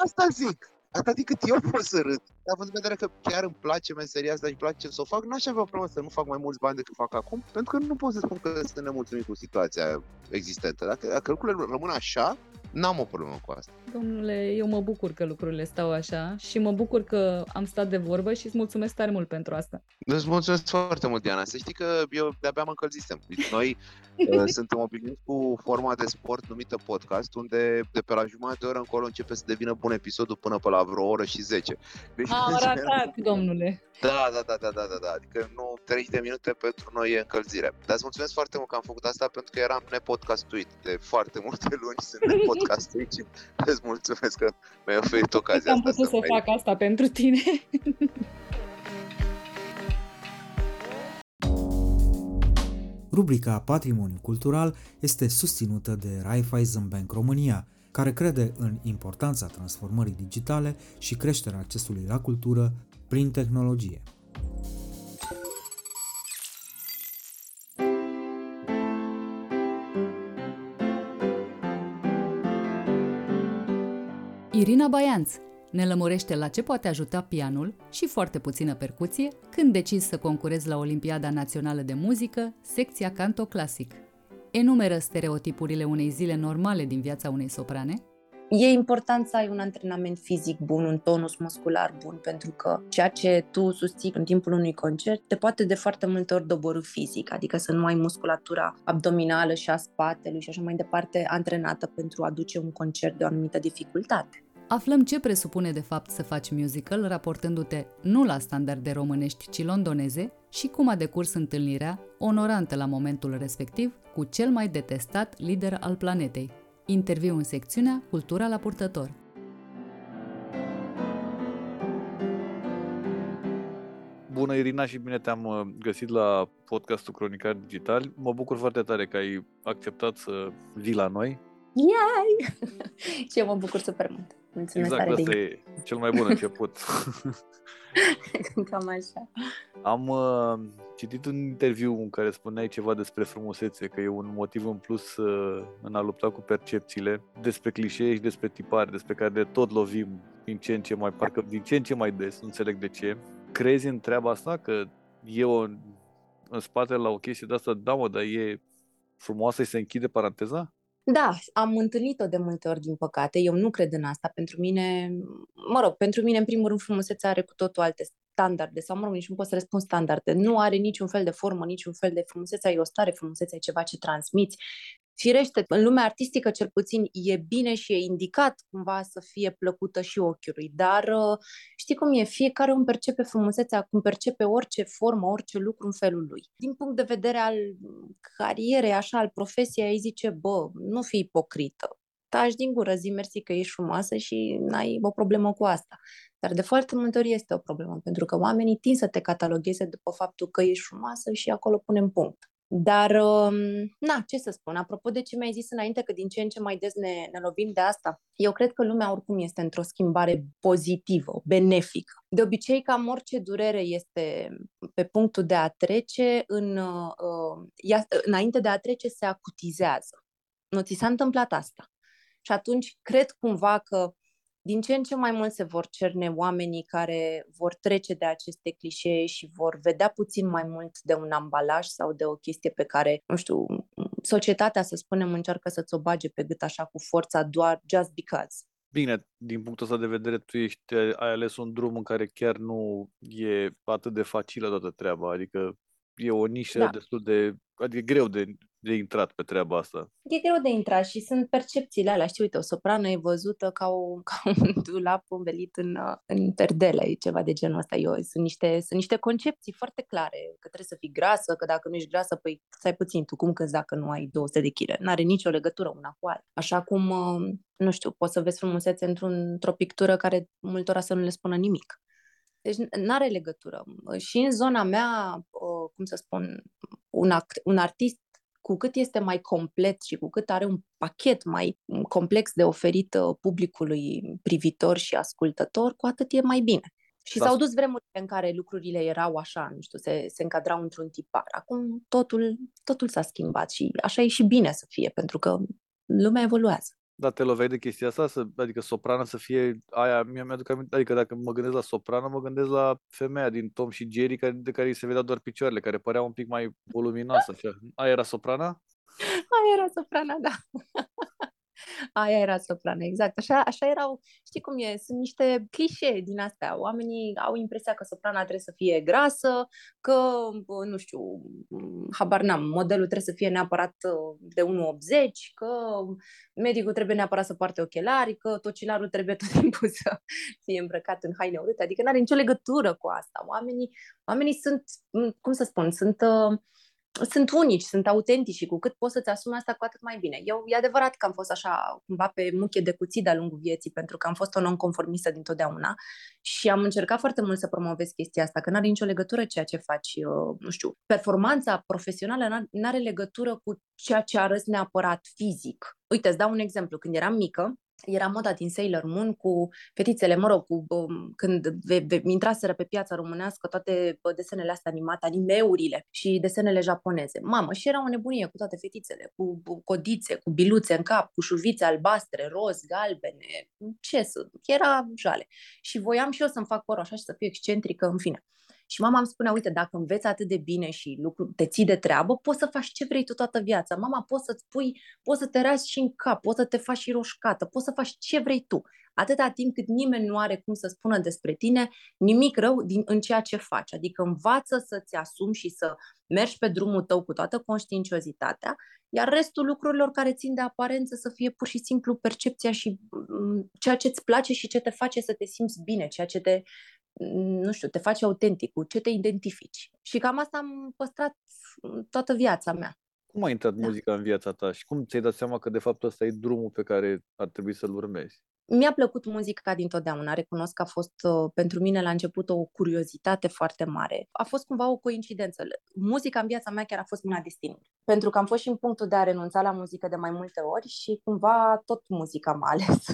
Asta zic. Atât cât eu pot să râd. Dar având în vedere că chiar îmi place meseria asta și îmi place să o fac, n-aș avea o problemă să nu fac mai mulți bani decât fac acum, pentru că nu pot să spun că sunt nemulțumit cu situația existentă. Dacă, dacă lucrurile rămân așa, n-am o problemă cu asta. Domnule, eu mă bucur că lucrurile stau așa și mă bucur că am stat de vorbă și îți mulțumesc tare mult pentru asta. Îți mulțumesc foarte mult, Diana. Să știi că eu de-abia mă încălzisem. Deci noi uh, suntem obișnuiți cu forma de sport numită podcast, unde de pe la jumătate de oră încolo începe să devină bun episodul până pe la vreo oră și 10. Deci, am ratat, domnule. Da, da, da, da, da, da, da. Adică nu 30 de minute pentru noi e încălzire. Dar îți mulțumesc foarte mult că am făcut asta pentru că eram nepodcastuit. De foarte multe luni sunt nepodcastuit și îți mulțumesc că mi-ai oferit ocazia am asta. putut să, să fac asta pentru tine. Rubrica Patrimoniu Cultural este susținută de Raiffeisen Bank România, care crede în importanța transformării digitale și creșterea accesului la cultură prin tehnologie. Irina Baianț ne lămurește la ce poate ajuta pianul și foarte puțină percuție când decizi să concurezi la Olimpiada Națională de Muzică, secția Canto Clasic. Enumeră stereotipurile unei zile normale din viața unei soprane, E important să ai un antrenament fizic bun, un tonus muscular bun, pentru că ceea ce tu susții în timpul unui concert te poate de foarte multe ori doborâ fizic, adică să nu ai musculatura abdominală și a spatelui și așa mai departe antrenată pentru a duce un concert de o anumită dificultate. Aflăm ce presupune de fapt să faci musical raportându-te nu la standarde românești, ci londoneze și cum a decurs întâlnirea, onorantă la momentul respectiv, cu cel mai detestat lider al planetei. Interviu în secțiunea Cultura la purtător. Bună Irina și bine te-am uh, găsit la podcastul Cronicar Digital. Mă bucur foarte tare că ai acceptat să vii la noi. Yay! și eu mă bucur super mult. Mulțumesc exact, tare asta de e cel mai bun început. Cam așa. Am uh, citit un interviu în care spuneai ceva despre frumusețe, că e un motiv în plus uh, în a lupta cu percepțiile, despre clișee și despre tipare, despre care de tot lovim din ce în ce mai, parcă din ce în ce mai des, nu înțeleg de ce. Crezi în treaba asta, că e o, în spate la o chestie de asta, da mă, dar e frumoasă și se închide paranteza? Da, am întâlnit-o de multe ori, din păcate. Eu nu cred în asta. Pentru mine, mă rog, pentru mine, în primul rând, frumusețea are cu totul alte standarde, sau mă rog, nici nu pot să răspund standarde. Nu are niciun fel de formă, niciun fel de frumusețea, e o stare, frumusețea e ceva ce transmiți. Firește, în lumea artistică cel puțin e bine și e indicat cumva să fie plăcută și ochiului, dar uh, știi cum e, fiecare îmi percepe frumusețea, cum percepe orice formă, orice lucru în felul lui. Din punct de vedere al carierei, așa, al profesiei, îi zice, bă, nu fi ipocrită, taci din gură, zi mersi că ești frumoasă și n-ai o problemă cu asta. Dar de foarte multe ori este o problemă, pentru că oamenii tind să te catalogheze după faptul că ești frumoasă și acolo punem punct. Dar, um, na, ce să spun, apropo de ce mi-ai zis înainte, că din ce în ce mai des ne, ne lovim de asta, eu cred că lumea oricum este într-o schimbare pozitivă, benefică. De obicei, cam orice durere este pe punctul de a trece, în, uh, ea, înainte de a trece se acutizează. Nu ți s-a întâmplat asta. Și atunci cred cumva că din ce în ce mai mult se vor cerne oamenii care vor trece de aceste clișee și vor vedea puțin mai mult de un ambalaj sau de o chestie pe care, nu știu, societatea, să spunem, încearcă să-ți o bage pe gât așa cu forța doar just because. Bine, din punctul ăsta de vedere, tu ești, ai ales un drum în care chiar nu e atât de facilă toată treaba, adică e o nișă Da. destul de, adică greu de de intrat pe treaba asta? E greu de intrat și sunt percepțiile alea. Știi, uite, o soprană e văzută ca, o, ca un dulap învelit în, în perdele, e ceva de genul ăsta. Eu, sunt, niște, sunt niște concepții foarte clare, că trebuie să fii grasă, că dacă nu ești grasă, păi stai puțin, tu cum câți dacă nu ai 200 de kg? N-are nicio legătură una cu alta. Așa cum, uh, nu știu, poți să vezi frumusețe într-un, într-o pictură care multora să nu le spună nimic. Deci nu are legătură. Și în zona mea, uh, cum să spun, un, act, un artist cu cât este mai complet și cu cât are un pachet mai complex de oferit uh, publicului privitor și ascultător, cu atât e mai bine. Și da. s-au dus vremurile în care lucrurile erau așa, nu știu, se, se încadrau într-un tipar. Acum totul, totul s-a schimbat și așa e și bine să fie, pentru că lumea evoluează. Da, te loveai de chestia asta? Să, adică soprană să fie aia, mi mi-aduc aminte, adică dacă mă gândesc la soprană, mă gândesc la femeia din Tom și Jerry, care, de care îi se vedea doar picioarele, care părea un pic mai voluminoasă, așa. Aia era soprana? Aia era soprana, da. Aia era soprană, exact. Așa, așa erau, știi cum e, sunt niște clișee din astea. Oamenii au impresia că soprana trebuie să fie grasă, că, nu știu, habar n-am, modelul trebuie să fie neapărat uh, de 1,80, că medicul trebuie neapărat să poarte ochelari, că tocilarul trebuie tot timpul să fie îmbrăcat în haine urâte. Adică nu are nicio legătură cu asta. Oamenii, oamenii sunt, cum să spun, sunt... Uh, sunt unici, sunt autentici și cu cât poți să-ți asumi asta, cu atât mai bine. Eu, e adevărat că am fost așa, cumva pe muche de cuțit de-a lungul vieții, pentru că am fost o nonconformistă dintotdeauna și am încercat foarte mult să promovez chestia asta, că nu are nicio legătură ceea ce faci, uh, nu știu, performanța profesională nu are legătură cu ceea ce arăți neapărat fizic. Uite, îți dau un exemplu. Când eram mică, era moda din Sailor Moon cu fetițele, mă rog, cu, um, când ve, ve, intraseră pe piața românească toate desenele astea animate, animeurile și desenele japoneze. Mamă, și era o nebunie cu toate fetițele, cu, cu codițe, cu biluțe în cap, cu șurvițe albastre, roz, galbene, ce să, era jale. Și voiam și eu să-mi fac părul așa și să fiu excentrică, în fine. Și mama îmi spunea, uite, dacă înveți atât de bine și lucru, te ții de treabă, poți să faci ce vrei tu toată viața. Mama, poți să-ți pui, poți să te razi și în cap, poți să te faci și roșcată, poți să faci ce vrei tu. Atâta timp cât nimeni nu are cum să spună despre tine nimic rău din, în ceea ce faci. Adică învață să-ți asumi și să mergi pe drumul tău cu toată conștiinciozitatea, iar restul lucrurilor care țin de aparență să fie pur și simplu percepția și mm, ceea ce îți place și ce te face să te simți bine, ceea ce te nu știu, te faci autentic, cu ce te identifici. Și cam asta am păstrat toată viața mea. Cum a intrat da. muzica în viața ta și cum ți-ai dat seama că de fapt ăsta e drumul pe care ar trebui să-l urmezi? Mi-a plăcut muzica dintotdeauna. Recunosc că a fost uh, pentru mine la început o curiozitate foarte mare. A fost cumva o coincidență. Muzica în viața mea chiar a fost mâna destinului. Pentru că am fost și în punctul de a renunța la muzică de mai multe ori și cumva tot muzica m-a ales.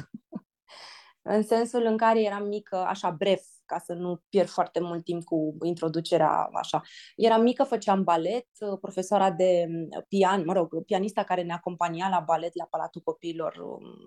în sensul în care eram mică, așa bref, ca să nu pierd foarte mult timp cu introducerea așa. Eram mică, făceam balet, profesoara de pian, mă rog, pianista care ne acompania la balet la Palatul Copiilor,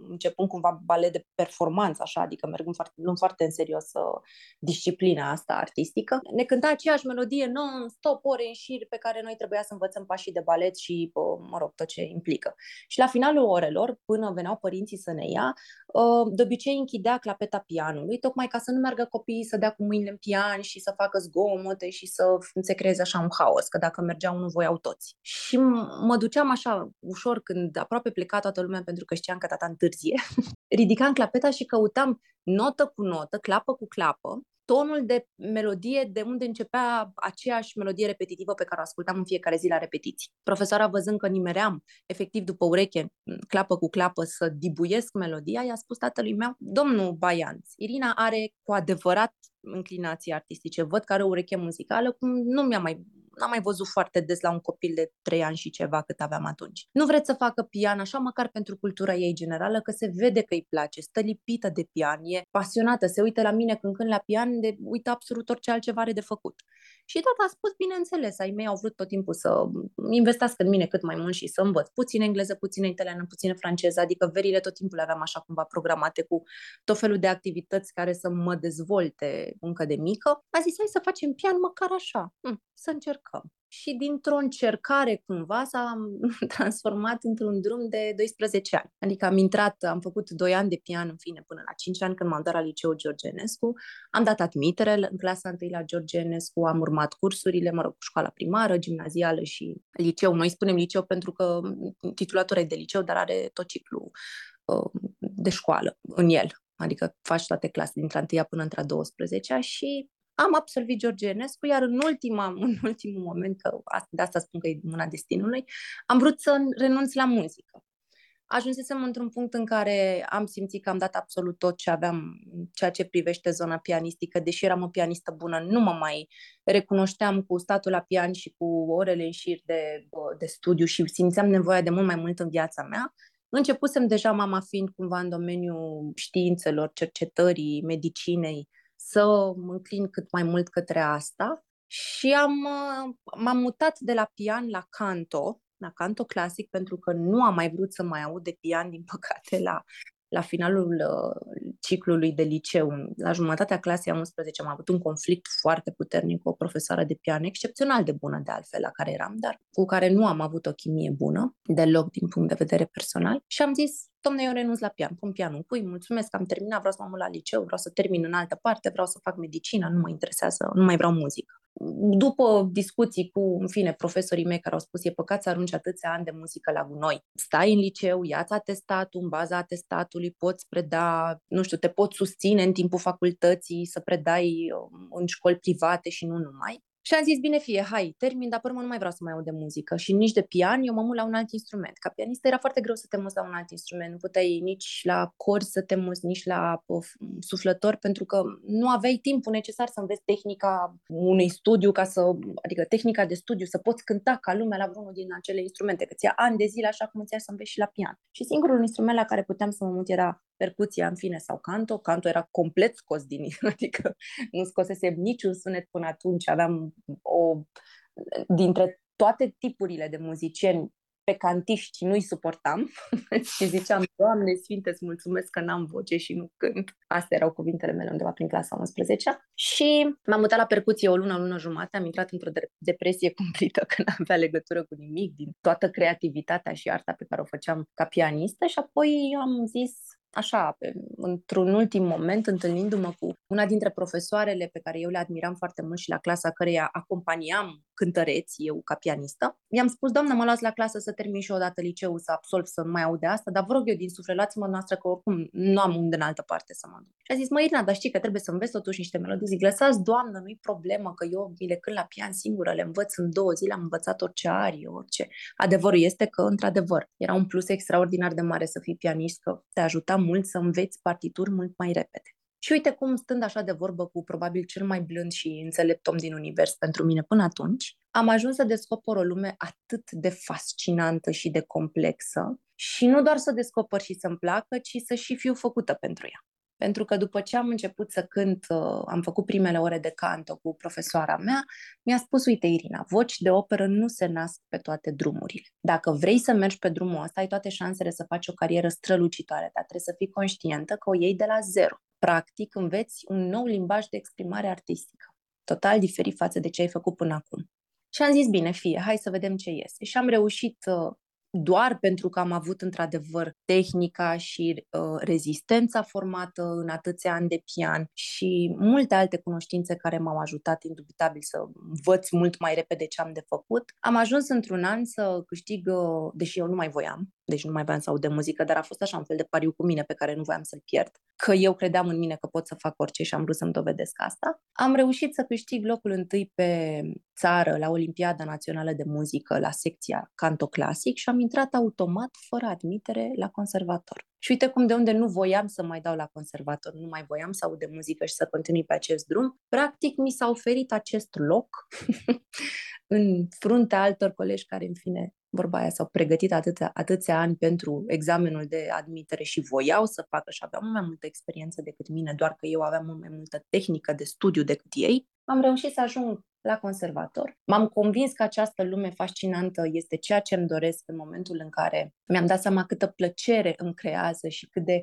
începând cumva balet de performanță, așa, adică mergând foarte, luând foarte în serios uh, disciplina asta artistică. Ne cânta aceeași melodie non-stop, ore în șir, pe care noi trebuia să învățăm pașii de balet și, uh, mă rog, tot ce implică. Și la finalul orelor, până veneau părinții să ne ia, uh, de obicei închidea clapeta pianului, tocmai ca să nu meargă copiii să dea cu mâinile în pian și să facă zgomote și să se creeze așa un haos, că dacă mergeau nu voiau toți. Și mă duceam așa ușor când aproape pleca toată lumea pentru că știam că tata întârzie, ridicam clapeta și căutam notă cu notă, clapă cu clapă, tonul de melodie de unde începea aceeași melodie repetitivă pe care o ascultam în fiecare zi la repetiții. Profesoara văzând că nimeream efectiv după ureche, clapă cu clapă, să dibuiesc melodia, i-a spus tatălui meu, domnul Baianț, Irina are cu adevărat înclinații artistice, văd că are o ureche muzicală, cum nu mi-a mai n-am mai văzut foarte des la un copil de 3 ani și ceva cât aveam atunci. Nu vreți să facă pian așa măcar pentru cultura ei generală, că se vede că îi place, stă lipită de pian, e pasionată, se uită la mine când cânt la pian, de uită absolut orice altceva are de făcut. Și tata a spus, bineînțeles, ai mei au vrut tot timpul să investească în mine cât mai mult și să învăț puțin engleză, puțin italiană, puțin franceză, adică verile tot timpul le aveam așa cumva programate cu tot felul de activități care să mă dezvolte încă de mică. A zis, hai să facem pian măcar așa, hm, să încercăm. Și dintr-o încercare cumva s-a transformat într-un drum de 12 ani. Adică am intrat, am făcut 2 ani de pian, în fine, până la 5 ani când m-am dat la liceu George Enescu. Am dat admitere în clasa 1 la George Enescu, am urmat cursurile, mă rog, școala primară, gimnazială și liceu. Noi spunem liceu pentru că titulatura e de liceu, dar are tot ciclul uh, de școală în el. Adică faci toate clasele dintre 1 până între a 12 și am absolvit George Enescu, iar în, ultima, în ultimul moment, că de asta spun că e mâna destinului, am vrut să renunț la muzică. Ajunsesem într-un punct în care am simțit că am dat absolut tot ce aveam, ceea ce privește zona pianistică, deși eram o pianistă bună, nu mă mai recunoșteam cu statul la pian și cu orele în șir de, de studiu și simțeam nevoia de mult mai mult în viața mea. Începusem deja mama fiind cumva în domeniul științelor, cercetării, medicinei, să mă înclin cât mai mult către asta. Și am, uh, m-am mutat de la pian la canto, la canto clasic, pentru că nu am mai vrut să mai aud de pian, din păcate, la la finalul uh, ciclului de liceu, la jumătatea clasei a 11, am avut un conflict foarte puternic cu o profesoară de pian excepțional de bună de altfel la care eram, dar cu care nu am avut o chimie bună deloc din punct de vedere personal. Și am zis, domne, eu renunț la pian, pun pianul pui, mulțumesc, am terminat, vreau să mă mut la liceu, vreau să termin în altă parte, vreau să fac medicină, nu mă interesează, nu mai vreau muzică după discuții cu, în fine, profesorii mei care au spus e păcat să arunci atâția ani de muzică la gunoi. Stai în liceu, ia-ți atestatul, în baza atestatului poți preda, nu știu, te poți susține în timpul facultății să predai um, în școli private și nu numai. Și am zis, bine fie, hai, termin, dar până nu mai vreau să mai aud de muzică și nici de pian, eu mă mut la un alt instrument. Ca pianist era foarte greu să te muți la un alt instrument, nu puteai nici la cor să te muți, nici la of, suflător, pentru că nu aveai timpul necesar să înveți tehnica unui studiu, ca să, adică tehnica de studiu, să poți cânta ca lumea la vreunul din acele instrumente, că ți-a ani de zile așa cum îți să înveți și la pian. Și singurul instrument la care puteam să mă mut era percuția, în fine, sau canto. Canto era complet scos din adică nu scosese niciun sunet până atunci. Aveam o... Dintre toate tipurile de muzicieni pe cantiști nu-i suportam și ziceam, Doamne Sfinte, îți mulțumesc că n-am voce și nu cânt. Astea erau cuvintele mele undeva prin clasa 11 și m-am mutat la percuție o lună, o lună jumate, am intrat într-o depresie cumplită că n avea legătură cu nimic din toată creativitatea și arta pe care o făceam ca pianistă și apoi am zis, așa, pe, într-un ultim moment, întâlnindu-mă cu una dintre profesoarele pe care eu le admiram foarte mult și la clasa căreia acompaniam cântăreți, eu ca pianistă, i-am spus, doamnă, mă las la clasă să termin și odată liceul, să absolv, să nu mai aud de asta, dar vă rog eu din suflet, luați-mă noastră că oricum nu am unde în altă parte să mă duc. Și a zis, mă, Irina, dar știi că trebuie să înveți totuși niște melodii. Zic, lăsați, doamnă, nu-i problemă, că eu mi le cânt la pian singură, le învăț în două zile, am învățat orice arie, orice. Adevărul este că, într-adevăr, era un plus extraordinar de mare să fii pianist, că te ajuta mult să înveți partituri mult mai repede. Și uite cum, stând așa de vorbă cu probabil cel mai blând și înțelept om din univers pentru mine până atunci, am ajuns să descoper o lume atât de fascinantă și de complexă și nu doar să descoper și să-mi placă, ci să și fiu făcută pentru ea. Pentru că după ce am început să cânt, uh, am făcut primele ore de canto cu profesoara mea, mi-a spus, uite Irina, voci de operă nu se nasc pe toate drumurile. Dacă vrei să mergi pe drumul ăsta, ai toate șansele să faci o carieră strălucitoare, dar trebuie să fii conștientă că o iei de la zero. Practic, înveți un nou limbaj de exprimare artistică, total diferit față de ce ai făcut până acum. Și am zis, bine, fie, hai să vedem ce iese. Și am reușit uh, doar pentru că am avut într-adevăr tehnica și uh, rezistența formată în atâția ani de pian și multe alte cunoștințe care m-au ajutat indubitabil să învăț mult mai repede ce am de făcut. Am ajuns într-un an să câștig, uh, deși eu nu mai voiam, deci nu mai voiam să aud de muzică, dar a fost așa un fel de pariu cu mine pe care nu voiam să-l pierd, că eu credeam în mine că pot să fac orice și am vrut să-mi dovedesc asta. Am reușit să câștig locul întâi pe țară la Olimpiada Națională de Muzică, la secția Canto Clasic și am intrat automat, fără admitere, la conservator. Și uite cum de unde nu voiam să mai dau la conservator, nu mai voiam să aud de muzică și să continui pe acest drum, practic mi s-a oferit acest loc în fruntea altor colegi care, în fine, vorba aia, s-au pregătit atâția, atâția ani pentru examenul de admitere și voiau să facă și aveau mai multă experiență decât mine, doar că eu aveam mult mai multă tehnică de studiu decât ei, am reușit să ajung la conservator. M-am convins că această lume fascinantă este ceea ce îmi doresc în momentul în care mi-am dat seama câtă plăcere îmi creează și cât de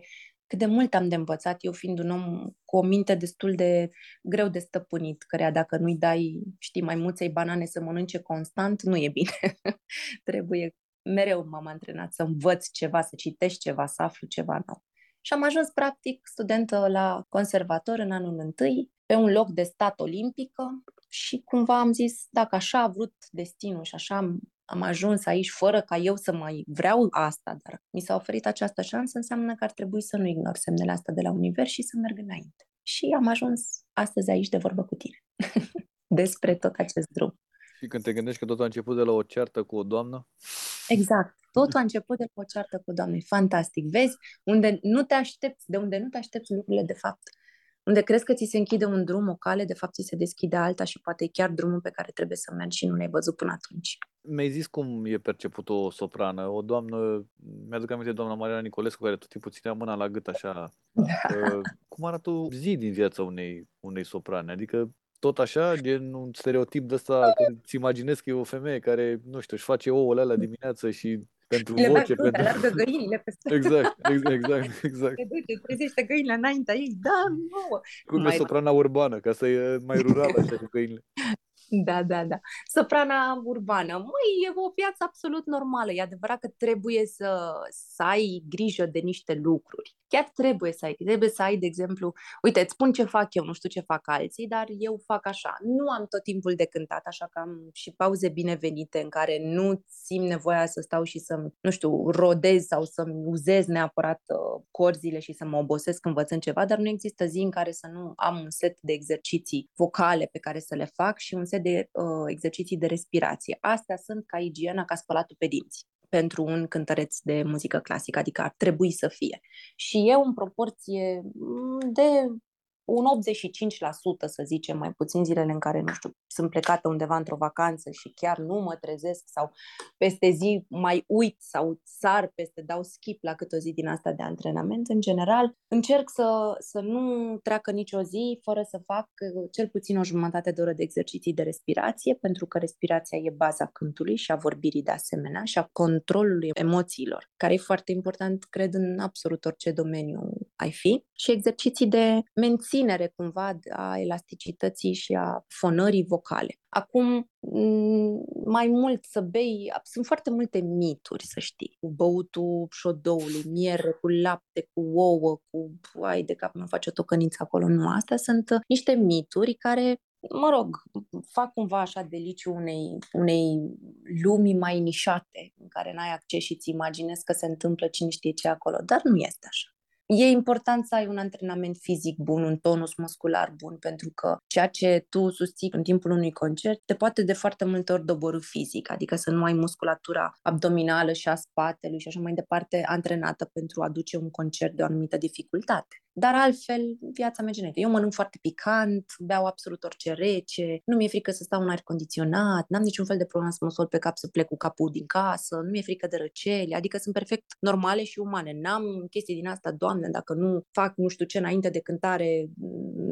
cât de mult am de învățat, eu fiind un om cu o minte destul de greu de stăpânit, cărea dacă nu-i dai, știi, mai mulței banane să mănânce constant, nu e bine. Trebuie mereu m-am antrenat să învăț ceva, să citești ceva, să aflu ceva nou. Și am ajuns, practic, studentă la conservator în anul întâi, pe un loc de stat olimpică și cumva am zis, dacă așa a vrut destinul și așa am, am ajuns aici fără ca eu să mai vreau asta, dar mi s-a oferit această șansă, înseamnă că ar trebui să nu ignor semnele astea de la univers și să merg înainte. Și am ajuns astăzi aici de vorbă cu tine despre tot acest drum. Și când te gândești că tot a început de la o ceartă cu o doamnă? Exact. Totul a început de la o ceartă cu doamne. Fantastic. Vezi? Unde nu te aștepți, de unde nu te aștepți lucrurile de fapt. Unde crezi că ți se închide un drum, o cale, de fapt ți se deschide alta și poate e chiar drumul pe care trebuie să mergi și nu l-ai văzut până atunci. Mi-ai zis cum e perceput o soprană, o doamnă, mi-aduc aminte doamna Mariana Nicolescu, care tot timpul ținea mâna la gât așa. Da. Cum arată o zi din viața unei, unei soprane? Adică tot așa, gen un stereotip de ăsta, că îți imaginezi că e o femeie care, nu știu, își face ouăle alea dimineață și pentru Le voce, bag pentru... pentru... găinile peste Exact, exact, exact, exact. Te duce, trezește găinile înaintea ei, da, nu. Cum e Mai- soprana urbană, ca să e mai rural așa cu găinile. Da, da, da. Soprana urbană. Măi, e o viață absolut normală. E adevărat că trebuie să, să ai grijă de niște lucruri. Chiar trebuie să ai. Trebuie să ai, de exemplu, uite, îți spun ce fac eu, nu știu ce fac alții, dar eu fac așa. Nu am tot timpul de cântat, așa că am și pauze binevenite în care nu simt nevoia să stau și să, nu știu, rodez sau să-mi uzez neapărat uh, corzile și să mă obosesc învățând ceva, dar nu există zi în care să nu am un set de exerciții vocale pe care să le fac și un set de uh, exerciții de respirație. Astea sunt ca igiena, ca spălatul pe dinți pentru un cântăreț de muzică clasică, adică ar trebui să fie. Și eu în proporție mm, de un 85%, să zicem, mai puțin zilele în care, nu știu, sunt plecată undeva într-o vacanță și chiar nu mă trezesc sau peste zi mai uit sau sar peste, dau skip la câte o zi din asta de antrenament, în general, încerc să, să nu treacă nicio zi fără să fac uh, cel puțin o jumătate de oră de exerciții de respirație, pentru că respirația e baza cântului și a vorbirii de asemenea și a controlului emoțiilor, care e foarte important, cred, în absolut orice domeniu ai fi, și exerciții de menținere cumva a elasticității și a fonării vocale. Acum, m, mai mult să bei, sunt foarte multe mituri, să știi, cu băutul șodoului, miere, cu lapte, cu ouă, cu, ai de cap, mă face o tocăniță acolo, nu, astea sunt uh, niște mituri care mă rog, fac cumva așa deliciu unei, unei lumi mai nișate, în care n-ai acces și îți imaginezi că se întâmplă cine știe ce acolo, dar nu este așa. E important să ai un antrenament fizic bun, un tonus muscular bun, pentru că ceea ce tu susții în timpul unui concert te poate de foarte multe ori doborâ fizic, adică să nu ai musculatura abdominală și a spatelui și așa mai departe antrenată pentru a duce un concert de o anumită dificultate. Dar altfel, viața mea generică. Eu mănânc foarte picant, beau absolut orice rece, nu mi-e frică să stau în aer condiționat, n-am niciun fel de problemă să mă sol pe cap să plec cu capul din casă, nu mi-e frică de răceli, adică sunt perfect normale și umane. N-am chestii din asta, doamne, dacă nu fac nu știu ce înainte de cântare,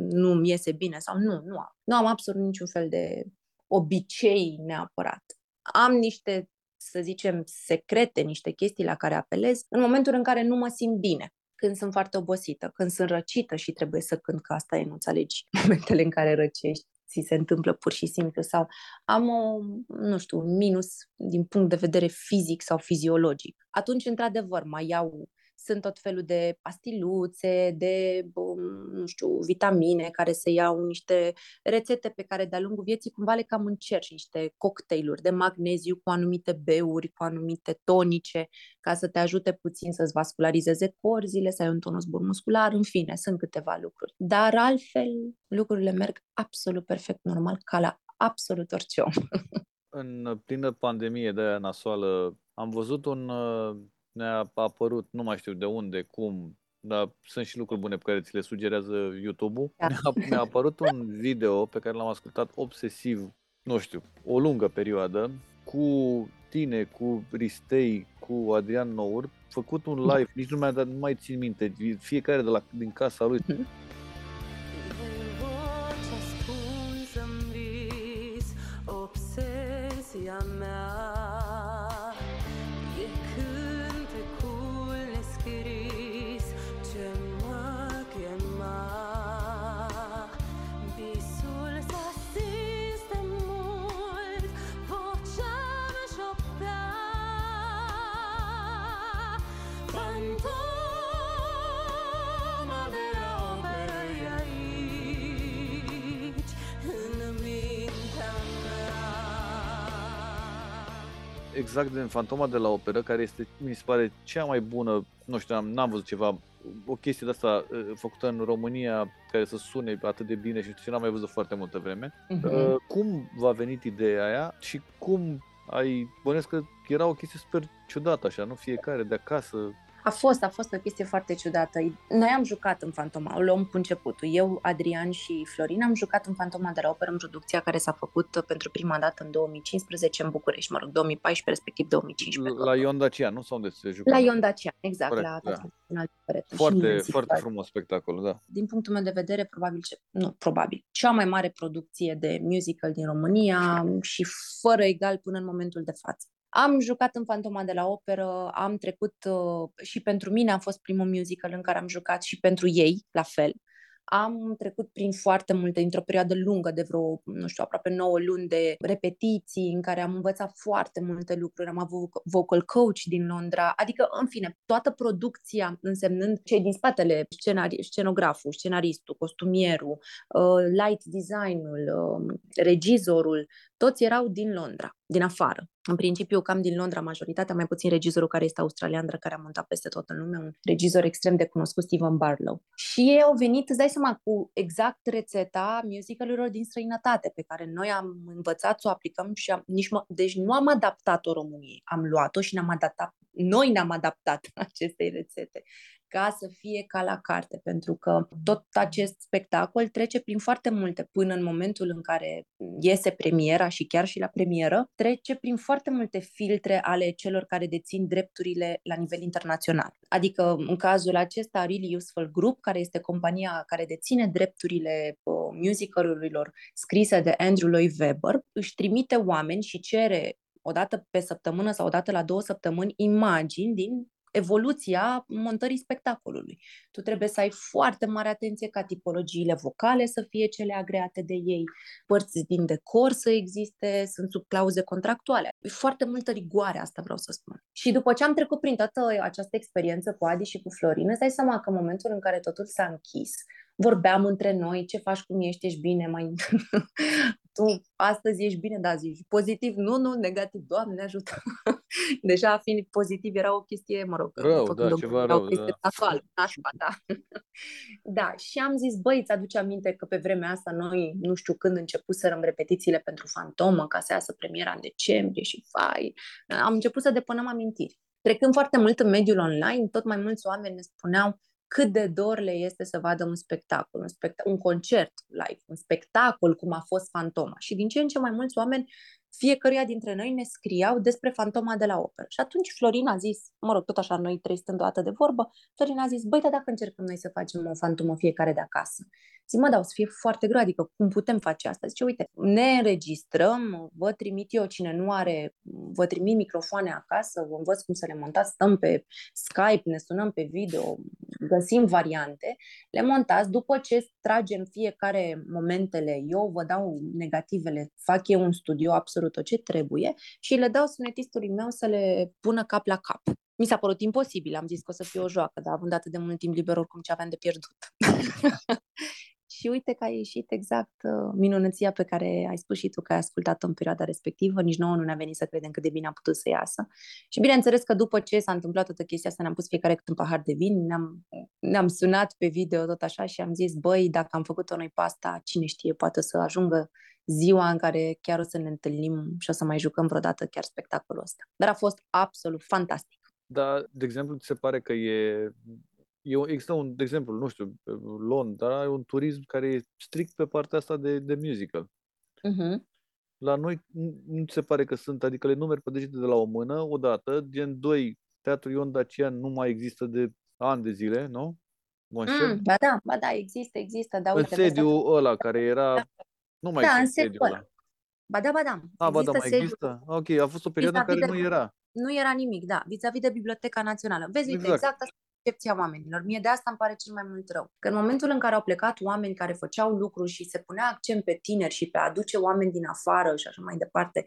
nu mi iese bine sau nu, nu am. Nu am absolut niciun fel de obicei neapărat. Am niște să zicem, secrete, niște chestii la care apelez în momentul în care nu mă simt bine când sunt foarte obosită, când sunt răcită și trebuie să cânt, că asta e, nu înțelegi momentele în care răcești ți se întâmplă pur și simplu sau am o, nu știu, un minus din punct de vedere fizic sau fiziologic. Atunci, într-adevăr, mai iau sunt tot felul de pastiluțe, de, nu știu, vitamine care se iau, niște rețete pe care de-a lungul vieții cumva le cam încerci, niște cocktailuri de magneziu cu anumite beuri, cu anumite tonice, ca să te ajute puțin să-ți vascularizeze corzile, să ai un tonus bun muscular, în fine, sunt câteva lucruri. Dar altfel, lucrurile merg absolut perfect normal, ca la absolut orice om. În plină pandemie de aia nasoală, am văzut un ne-a apărut, nu mai știu de unde, cum, dar sunt și lucruri bune pe care ți le sugerează YouTube-ul. Da. Mi-a, mi-a apărut un video pe care l-am ascultat obsesiv, nu știu, o lungă perioadă, cu tine, cu Ristei, cu Adrian Nour, făcut un live, nici nu, mi-a dat, nu mai țin minte, fiecare de la, din casa lui. exact din Fantoma de la operă, care este, mi se pare, cea mai bună, nu știu, am, n-am văzut ceva, o chestie de asta uh, făcută în România care să sune atât de bine și ce n-am mai văzut foarte multă vreme. Mhm. Uh, cum v-a venit ideea aia și cum ai, bănesc că era o chestie super ciudată așa, nu fiecare de acasă, A fost, a fost o chestie foarte ciudată. Noi am jucat în Fantoma, o luăm cu începutul. Eu, Adrian și Florin am jucat în Fantoma de la operă în producția care s-a făcut uh, pentru prima dată în 2015 în București, mă rog, 2014, respectiv 2015. la Ion Dacian, nu? Sau unde se juca? La Ion Dacian, exact, Corect, la da. Teatrul Național de Operetă. Și Foarte, imensiv foarte tare. frumos spectacol, da. din punctul meu de vedere, probabil, ce, nu, probabil, cea mai mare producție de musical din România și fără egal până în momentul de față. Am jucat în Fantoma de la Operă, am trecut uh, și pentru mine a fost primul musical în care am jucat și pentru ei, la fel. Am trecut prin foarte multe, într-o perioadă lungă de vreo, nu știu, aproape 9 luni de repetiții în care am învățat foarte multe lucruri. Am avut vocal coach din Londra, adică, în fine, toată producția însemnând cei din spatele, scenari- scenograful, scenaristul, costumierul, uh, light design-ul, uh, regizorul, toți erau din Londra, din afară. În principiu, cam din Londra, majoritatea, mai puțin regizorul care este australian, dar care a montat peste tot în lume, un regizor extrem de cunoscut, Steven Barlow. Și ei au venit, îți dai seama, cu exact rețeta musicalurilor din străinătate, pe care noi am învățat să o aplicăm și am, nici mă, deci nu am adaptat-o României. Am luat-o și ne-am adaptat, noi ne-am adaptat acestei rețete ca să fie ca la carte, pentru că tot acest spectacol trece prin foarte multe până în momentul în care iese premiera și chiar și la premieră, trece prin foarte multe filtre ale celor care dețin drepturile la nivel internațional. Adică în cazul acesta Really Useful Group, care este compania care deține drepturile uh, musicalurilor scrise de Andrew Lloyd Webber, își trimite oameni și cere o dată pe săptămână sau o dată la două săptămâni imagini din evoluția montării spectacolului. Tu trebuie să ai foarte mare atenție ca tipologiile vocale să fie cele agreate de ei, părți din decor să existe, sunt sub clauze contractuale. E foarte multă rigoare, asta vreau să spun. Și după ce am trecut prin toată această experiență cu Adi și cu Florin, îți dai seama că în momentul în care totul s-a închis, vorbeam între noi, ce faci, cum ești, ești bine, mai... tu astăzi ești bine, da, zici pozitiv, nu, nu, negativ, Doamne ajută. Deja fiind pozitiv era o chestie, mă rog, Rău, făcând da, o- ceva era o rău, chestie da. nasoală, nașpa, da. da, și am zis, băi, îți aduce aminte că pe vremea asta noi, nu știu când începuserăm repetițiile pentru Fantomă, ca să iasă premiera în decembrie și fai. Am început să depunem amintiri. Trecând foarte mult în mediul online, tot mai mulți oameni ne spuneau cât de dor le este să vadă un spectacol, un, spect- un concert live, un spectacol cum a fost Fantoma. Și din ce în ce mai mulți oameni, fiecăruia dintre noi ne scriau despre Fantoma de la operă. Și atunci Florin a zis, mă rog, tot așa, noi trei stând o dată de vorbă, Florin a zis, băi, dar dacă încercăm noi să facem o fantomă fiecare de acasă? Zic, mă, dar o să fie foarte greu, adică cum putem face asta? Zice, uite, ne înregistrăm, vă trimit eu cine nu are, vă trimit microfoane acasă, vă învăț cum să le montați, stăm pe Skype, ne sunăm pe video, găsim variante, le montați, după ce tragem fiecare momentele, eu vă dau negativele, fac eu un studio absolut tot ce trebuie și le dau sunetistului meu să le pună cap la cap. Mi s-a părut imposibil, am zis că o să fie o joacă, dar având atât de mult timp liber, oricum ce aveam de pierdut. și uite că a ieșit exact uh, minunăția pe care ai spus și tu că ai ascultat-o în perioada respectivă. Nici nouă nu ne-a venit să credem cât de bine a putut să iasă. Și bineînțeles că după ce s-a întâmplat toată chestia asta, ne-am pus fiecare cât un pahar de vin, ne-am, ne-am sunat pe video tot așa și am zis, băi, dacă am făcut-o noi pe asta, cine știe, poate o să ajungă ziua în care chiar o să ne întâlnim și o să mai jucăm vreodată chiar spectacolul ăsta. Dar a fost absolut fantastic. Dar, de exemplu, ți se pare că e, e un- există un, de exemplu, nu știu, pe Londra, are un turism care e strict pe partea asta de, de musical. Uh-huh. La noi nu nu ți se pare că sunt, adică le numeri pe degete de la o mână, odată, gen 2, Teatrul Ion Dacian nu mai există de ani de zile, nu? Mă înșel? Mm, ba da, ba da, există, există, dar în uite, vezi, sediul ăla care era, Da. nu mai Da, există în sediul sediul ăla. ăla. Ba da, ba da. A, ba da, mai sediul- există? Ok, a fost o perioadă în care vis-a-vis nu de- era. Nu era nimic, da, vis-a-vis de Biblioteca Națională. Vezi, uite, Exact. exact asta percepția oamenilor. Mie de asta îmi pare cel mai mult rău. Că în momentul în care au plecat oameni care făceau lucruri și se punea accent pe tineri și pe a aduce oameni din afară și așa mai departe,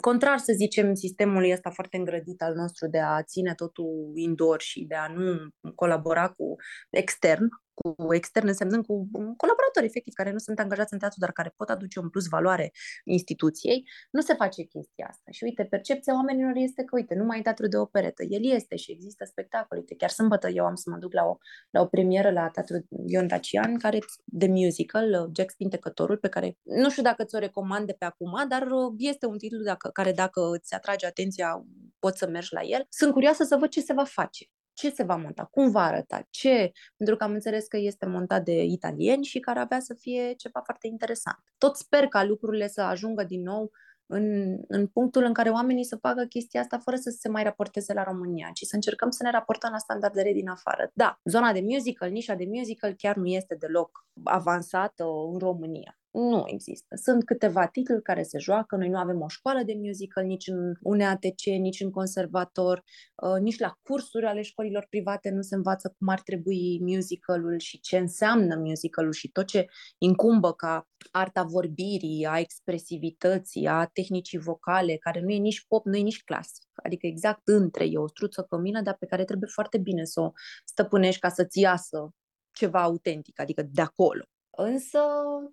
contrar să zicem sistemului ăsta foarte îngrădit al nostru de a ține totul indoor și de a nu colabora cu extern, cu extern însemnând cu colaboratori efectiv care nu sunt angajați în teatru, dar care pot aduce un plus valoare instituției, nu se face chestia asta. Și uite, percepția oamenilor este că, uite, nu mai e teatru de operetă. El este și există spectacole. Uite, chiar sâmbătă eu am să mă duc la o, la o premieră la Teatru Ion Dacian, care de musical, Jack Spintecătorul, pe care nu știu dacă ți-o recomand de pe acum, dar uh, este un titlu dacă, care dacă îți atrage atenția, poți să mergi la el. Sunt curioasă să văd ce se va face ce se va monta, cum va arăta, ce, pentru că am înțeles că este montat de italieni și care avea să fie ceva foarte interesant. Tot sper ca lucrurile să ajungă din nou în, în punctul în care oamenii să facă chestia asta fără să se mai raporteze la România, ci să încercăm să ne raportăm la standardele din afară. Da, zona de musical, nișa de musical chiar nu este deloc avansată în România. Nu există. Sunt câteva titluri care se joacă. Noi nu avem o școală de musical nici în UNEATC, nici în conservator, uh, nici la cursuri ale școlilor private nu se învață cum ar trebui musicalul și ce înseamnă musicalul și tot ce incumbă ca arta vorbirii, a expresivității, a tehnicii vocale, care nu e nici pop, nu e nici clasic. Adică exact între, e o struță cămină, dar pe care trebuie foarte bine să o stăpânești ca să-ți iasă ceva autentic, adică de acolo. Însă,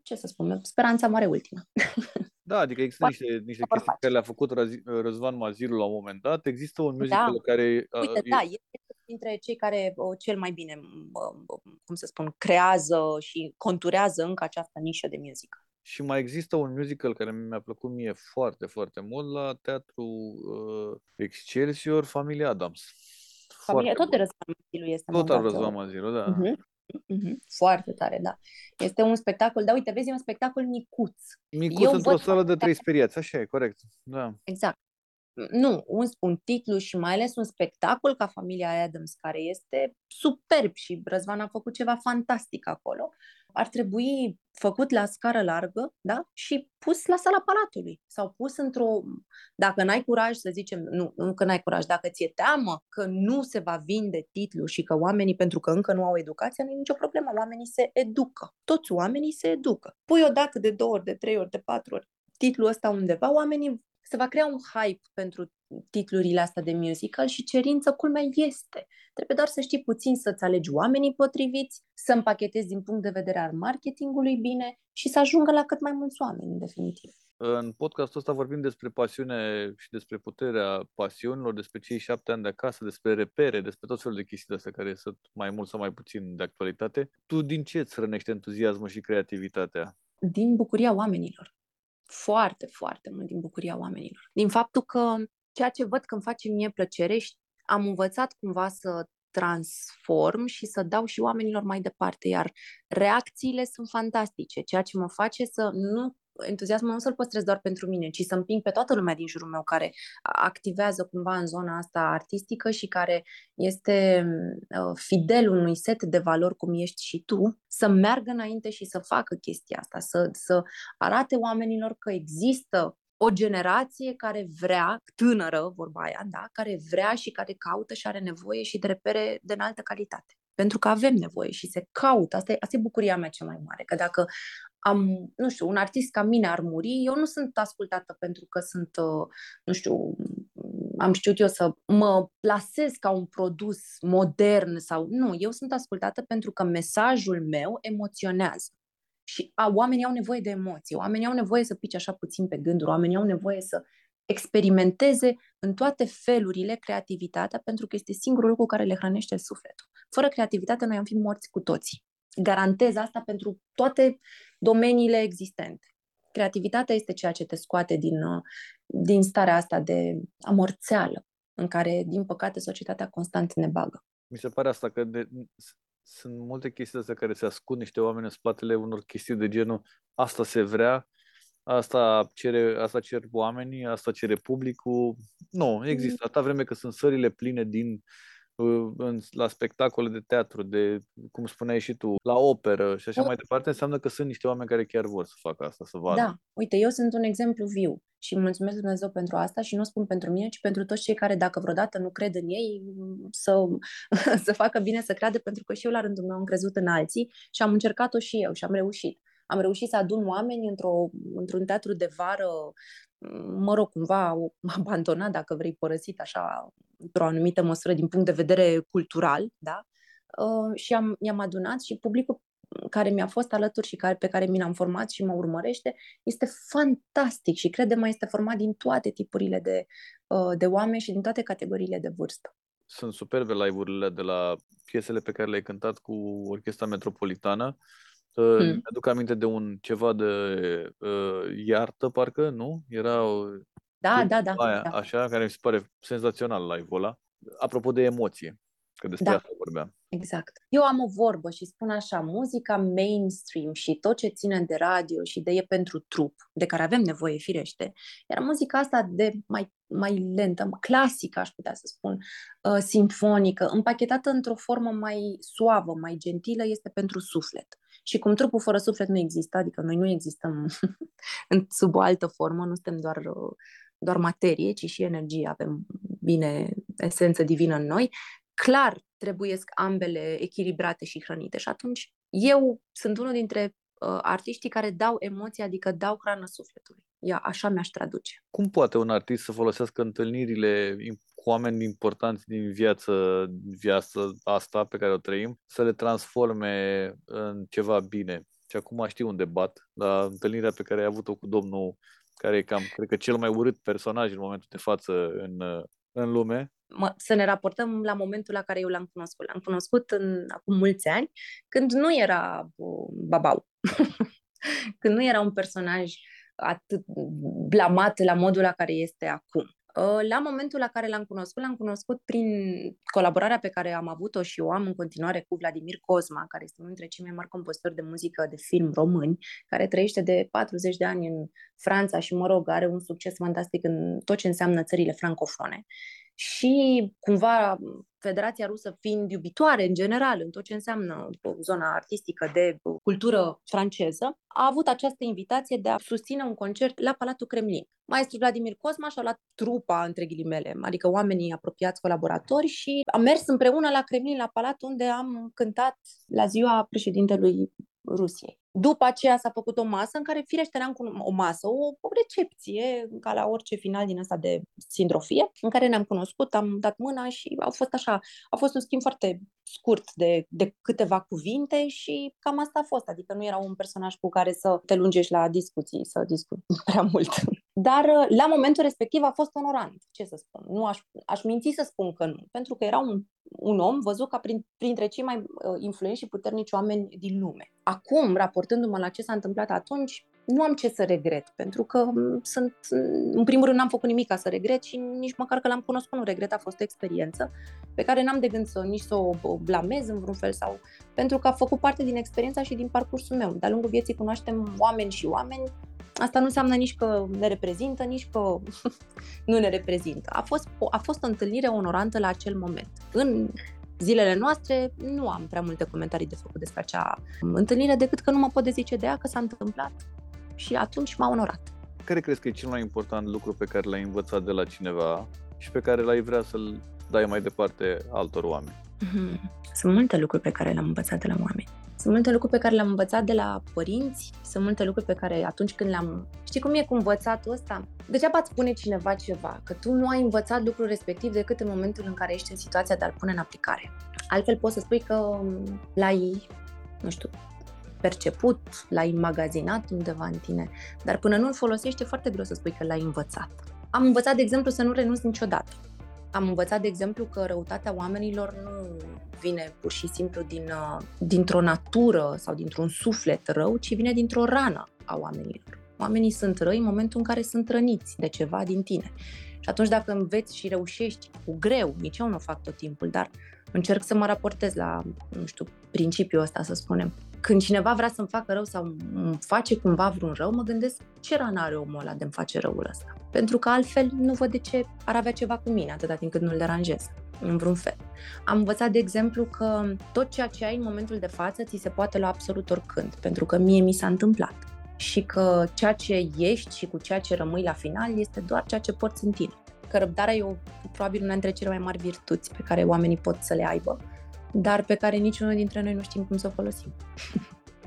ce să spun, speranța mare ultima. Da, adică există Poate- niște, niște vor chestii face. care le-a făcut Răzi- Răzvan Maziru la un moment dat. Există un musical care uh, Uite, e- da, este dintre cei care o, cel mai bine, m, m, cum să spun, creează și conturează încă această nișă de muzică. Și mai există un musical care mi-a plăcut mie foarte, foarte mult la teatru uh, Excelsior, Familia Adams. Familia, Foarte tot de bun. Răzvan Mazilu este Tot al montat, Răzvan uh, Maziru, da. mhm, mhm, Foarte tare, da. Este un spectacol, da, uite, vezi, e un spectacol micuț. Micuț Eu într-o văd sală de foarte trei speriați, așa e, corect. Da. Exact. Nu, un, un titlu și mai ales un spectacol ca Familia Adams, care este superb și Răzvan a făcut ceva fantastic acolo, ar trebui făcut la scară largă da? și pus la sala Palatului sau pus într-o... Dacă n-ai curaj, să zicem, nu, nu că n-ai curaj, dacă ți-e teamă că nu se va vinde titlul și că oamenii, pentru că încă nu au educația, nu e nicio problemă, oamenii se educă. Toți oamenii se educă. Pui o dată de două ori, de trei ori, de patru ori titlul ăsta undeva, oamenii se va crea un hype pentru titlurile astea de musical și cerință culmea este. Trebuie doar să știi puțin să-ți alegi oamenii potriviți, să împachetezi din punct de vedere al marketingului bine și să ajungă la cât mai mulți oameni, în definitiv. În podcastul ăsta vorbim despre pasiune și despre puterea pasiunilor, despre cei șapte ani de acasă, despre repere, despre tot felul de chestii de astea care sunt mai mult sau mai puțin de actualitate. Tu din ce îți hrănește entuziasmul și creativitatea? Din bucuria oamenilor. Foarte, foarte mult din bucuria oamenilor. Din faptul că ceea ce văd că îmi face mie plăcere și am învățat cumva să transform și să dau și oamenilor mai departe, iar reacțiile sunt fantastice, ceea ce mă face să nu entuziasmul nu să-l păstrez doar pentru mine, ci să împing pe toată lumea din jurul meu care activează cumva în zona asta artistică și care este uh, fidel unui set de valori cum ești și tu, să meargă înainte și să facă chestia asta, să, să arate oamenilor că există o generație care vrea, tânără, vorba aia, da, care vrea și care caută și are nevoie și de repere de înaltă calitate. Pentru că avem nevoie și se caută. Asta e, asta e bucuria mea cea mai mare. Că dacă am, nu știu, un artist ca mine ar muri, eu nu sunt ascultată pentru că sunt, uh, nu știu, am știut eu să mă plasez ca un produs modern sau nu, eu sunt ascultată pentru că mesajul meu emoționează. Și a, oamenii au nevoie de emoții, oamenii au nevoie să pice așa puțin pe gânduri, oamenii au nevoie să experimenteze în toate felurile creativitatea, pentru că este singurul lucru care le hrănește sufletul. Fără creativitate noi am fi morți cu toții. Garantez asta pentru toate domeniile existente. Creativitatea este ceea ce te scoate din, uh, din starea asta de amorțeală, în care, din păcate, societatea constant ne bagă. Mi se pare asta că de, s- sunt multe chestii astea care se ascund niște oameni în spatele unor chestii de genul asta se vrea, asta cere, asta cer oamenii, asta cere publicul. Nu, există. Atâta vreme că sunt sările pline din uh, în, la spectacole de teatru, de, cum spuneai și tu, la operă și așa mai departe, înseamnă că sunt niște oameni care chiar vor să facă asta, să vadă. Da, uite, eu sunt un exemplu viu și mulțumesc Dumnezeu pentru asta și nu o spun pentru mine, ci pentru toți cei care, dacă vreodată nu cred în ei, să, să facă bine să creadă, pentru că și eu la rândul meu am crezut în alții și am încercat-o și eu și am reușit. Am reușit să adun oameni într-o, într-un teatru de vară, mă rog, cumva abandonat, dacă vrei, părăsit așa, într-o anumită măsură din punct de vedere cultural, da? Uh, și am, i-am adunat și publicul care mi-a fost alături și care, pe care mi l-am format și mă urmărește, este fantastic și cred că este format din toate tipurile de, uh, de oameni și din toate categoriile de vârstă. Sunt superbe live-urile de la piesele pe care le-ai cântat cu Orchestra Metropolitană. Uh, Hmm. Mi-aduc aminte de un ceva de uh, iartă, parcă, nu? Era o- Da, da, da. aia, da. așa, care mi se pare senzațional live-ul ăla. Apropo de emoție, că despre Da. asta vorbeam. Exact. Eu am o vorbă și spun așa, muzica mainstream și tot ce ține de radio și de e pentru trup, de care avem nevoie firește, iar muzica asta de mai, mai lentă, clasică aș putea să spun, uh, simfonică, împachetată într-o formă mai suavă, mai gentilă, este pentru suflet. Și cum trupul fără suflet nu există, adică noi nu existăm în, sub o altă formă, nu suntem doar, uh, doar materie, ci și energie, avem bine esență divină în noi, clar trebuie ambele echilibrate și hrănite. Și atunci eu sunt unul dintre uh, artiștii care dau emoții, adică dau hrană sufletului. Ia, așa mi-aș traduce. Cum poate un artist să folosească întâlnirile im- cu oameni importanți din viață, viața asta pe care o trăim, să le transforme în ceva bine? Și acum știu un debat la întâlnirea pe care ai avut-o cu domnul care e cam, cred că cel mai urât personaj în momentul de față în, uh, în lume. Mă, să ne raportăm la momentul la care eu l-am cunoscut. L-am cunoscut în, acum mulți ani, când nu era uh, babau. când nu era un personaj atât blamat la modul la care este acum. Uh, La momentul la care l-am cunoscut, l-am cunoscut prin colaborarea pe care am avut-o și o am în continuare cu Vladimir Cosma, care este unul dintre cei mai mari compozitori de muzică de film români, care trăiește de 40 de ani în Franța și, mă rog, are un succes fantastic în tot ce înseamnă țările francofone. Și, cumva, Federația Rusă fiind iubitoare, în general, în tot ce înseamnă zona artistică de cultură franceză, a avut această invitație de a susține un concert la Palatul Kremlin. Maestru Vladimir Cosma și-a luat trupa, între ghilimele, adică oamenii apropiați, colaboratori și am mers împreună la Kremlin, la palat, unde am cântat la ziua președintelui Rusiei. După aceea s-a făcut o masă în care, firește, ne-am cuno- o masă, o, o recepție, ca la orice final din asta de sindrofie, în care ne-am cunoscut, am dat mâna și a fost așa, a fost un schimb foarte scurt de, de câteva cuvinte și cam asta a fost, adică nu era un personaj cu care să te lungești la discuții, să discuți prea mult. Dar la momentul respectiv a fost onorant, ce să spun. Nu aș, aș minți să spun că nu, pentru că era un, un om văzut ca prin, printre cei mai uh, influenți și puternici oameni din lume. Acum, raportându-mă la ce s-a întâmplat atunci, nu am ce să regret, pentru că m, sunt, în primul rând, n-am făcut nimic ca să regret și nici măcar că l-am cunoscut nu regret, a fost o experiență pe care n-am de gând să nici să o o blamez în vreun fel sau pentru că a făcut parte din experiența și din parcursul meu. De-a lungul vieții cunoaștem oameni și oameni, asta nu înseamnă nici că ne reprezintă, nici că nu ne reprezintă. A fost, o- a fost o întâlnire onorantă la acel moment. În zilele noastre nu am prea multe comentarii de făcut despre acea întâlnire, decât că nu mă pot dezice de ea, că s-a întâmplat și atunci m-a onorat. Care crezi că e cel mai important lucru pe care l-ai învățat de la cineva și pe care l-ai vrea să-l dai mai departe altor oameni? Mhm. Sunt multe lucruri pe care le-am învățat de la oameni. Sunt multe lucruri pe care le-am învățat de la părinți, sunt multe lucruri pe care atunci când le-am... Știi cum e cu învățatul ăsta? Degeaba îți spune cineva ceva, că tu nu ai învățat lucrul respectiv decât în momentul în care ești în situația de a-l pune în aplicare. Altfel poți să spui că l-ai, nu știu, perceput, l-ai magazinat undeva în tine, dar până nu-l folosești e foarte greu să spui că l-ai învățat. Am învățat, de exemplu, să nu renunț niciodată. Am învățat, de exemplu, că răutatea oamenilor nu vine pur și simplu din, uh, dintr-o natură sau dintr-un suflet rău, ci vine dintr-o rană a oamenilor. Oamenii sunt răi în momentul în care sunt răniți de ceva din tine. Și atunci dacă înveți și reușești cu greu, nici eu nu o fac tot timpul, dar Încerc să mă raportez la, nu știu, principiul ăsta, să spunem. Când cineva vrea să-mi facă rău sau îmi face cumva vreun rău, mă gândesc ce rană are omul ăla de-mi face răul ăsta. Pentru că altfel nu văd de ce ar avea ceva cu mine, atâta timp cât nu-l deranjez în vreun fel. Am învățat, de exemplu, că tot ceea ce ai în momentul de față ți se poate lua absolut oricând, pentru că mie mi s-a întâmplat. Și că ceea ce ești și cu ceea ce rămâi la final este doar ceea ce porți în tine. Că răbdarea e o, probabil una dintre cele mai mari virtuți pe care oamenii pot să le aibă, dar pe care niciunul dintre noi nu știm cum să o folosim.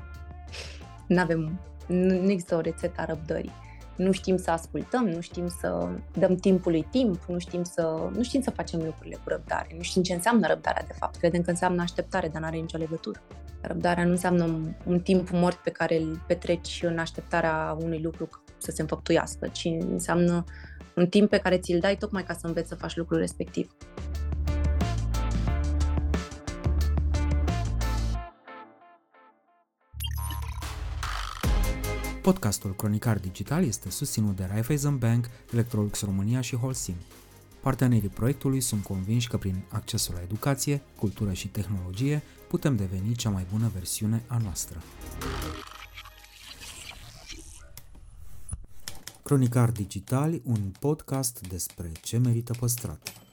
nu avem, nu există o rețetă a răbdării nu știm să ascultăm, nu știm să dăm timpului timp, nu știm să, nu știm să facem lucrurile cu răbdare, nu știm ce înseamnă răbdarea de fapt. Credem că înseamnă așteptare, dar nu are nicio legătură. Răbdarea nu înseamnă un, un timp mort pe care îl petreci în așteptarea unui lucru să se înfăptuiască, ci înseamnă un timp pe care ți-l dai tocmai ca să înveți să faci lucrul respectiv. Podcastul Cronicar Digital este susținut de Raiffeisen Bank, Electrolux România și Holcim. Partenerii proiectului sunt convinși că prin accesul la educație, cultură și tehnologie putem deveni cea mai bună versiune a noastră. Cronicar Digital, un podcast despre ce merită păstrat.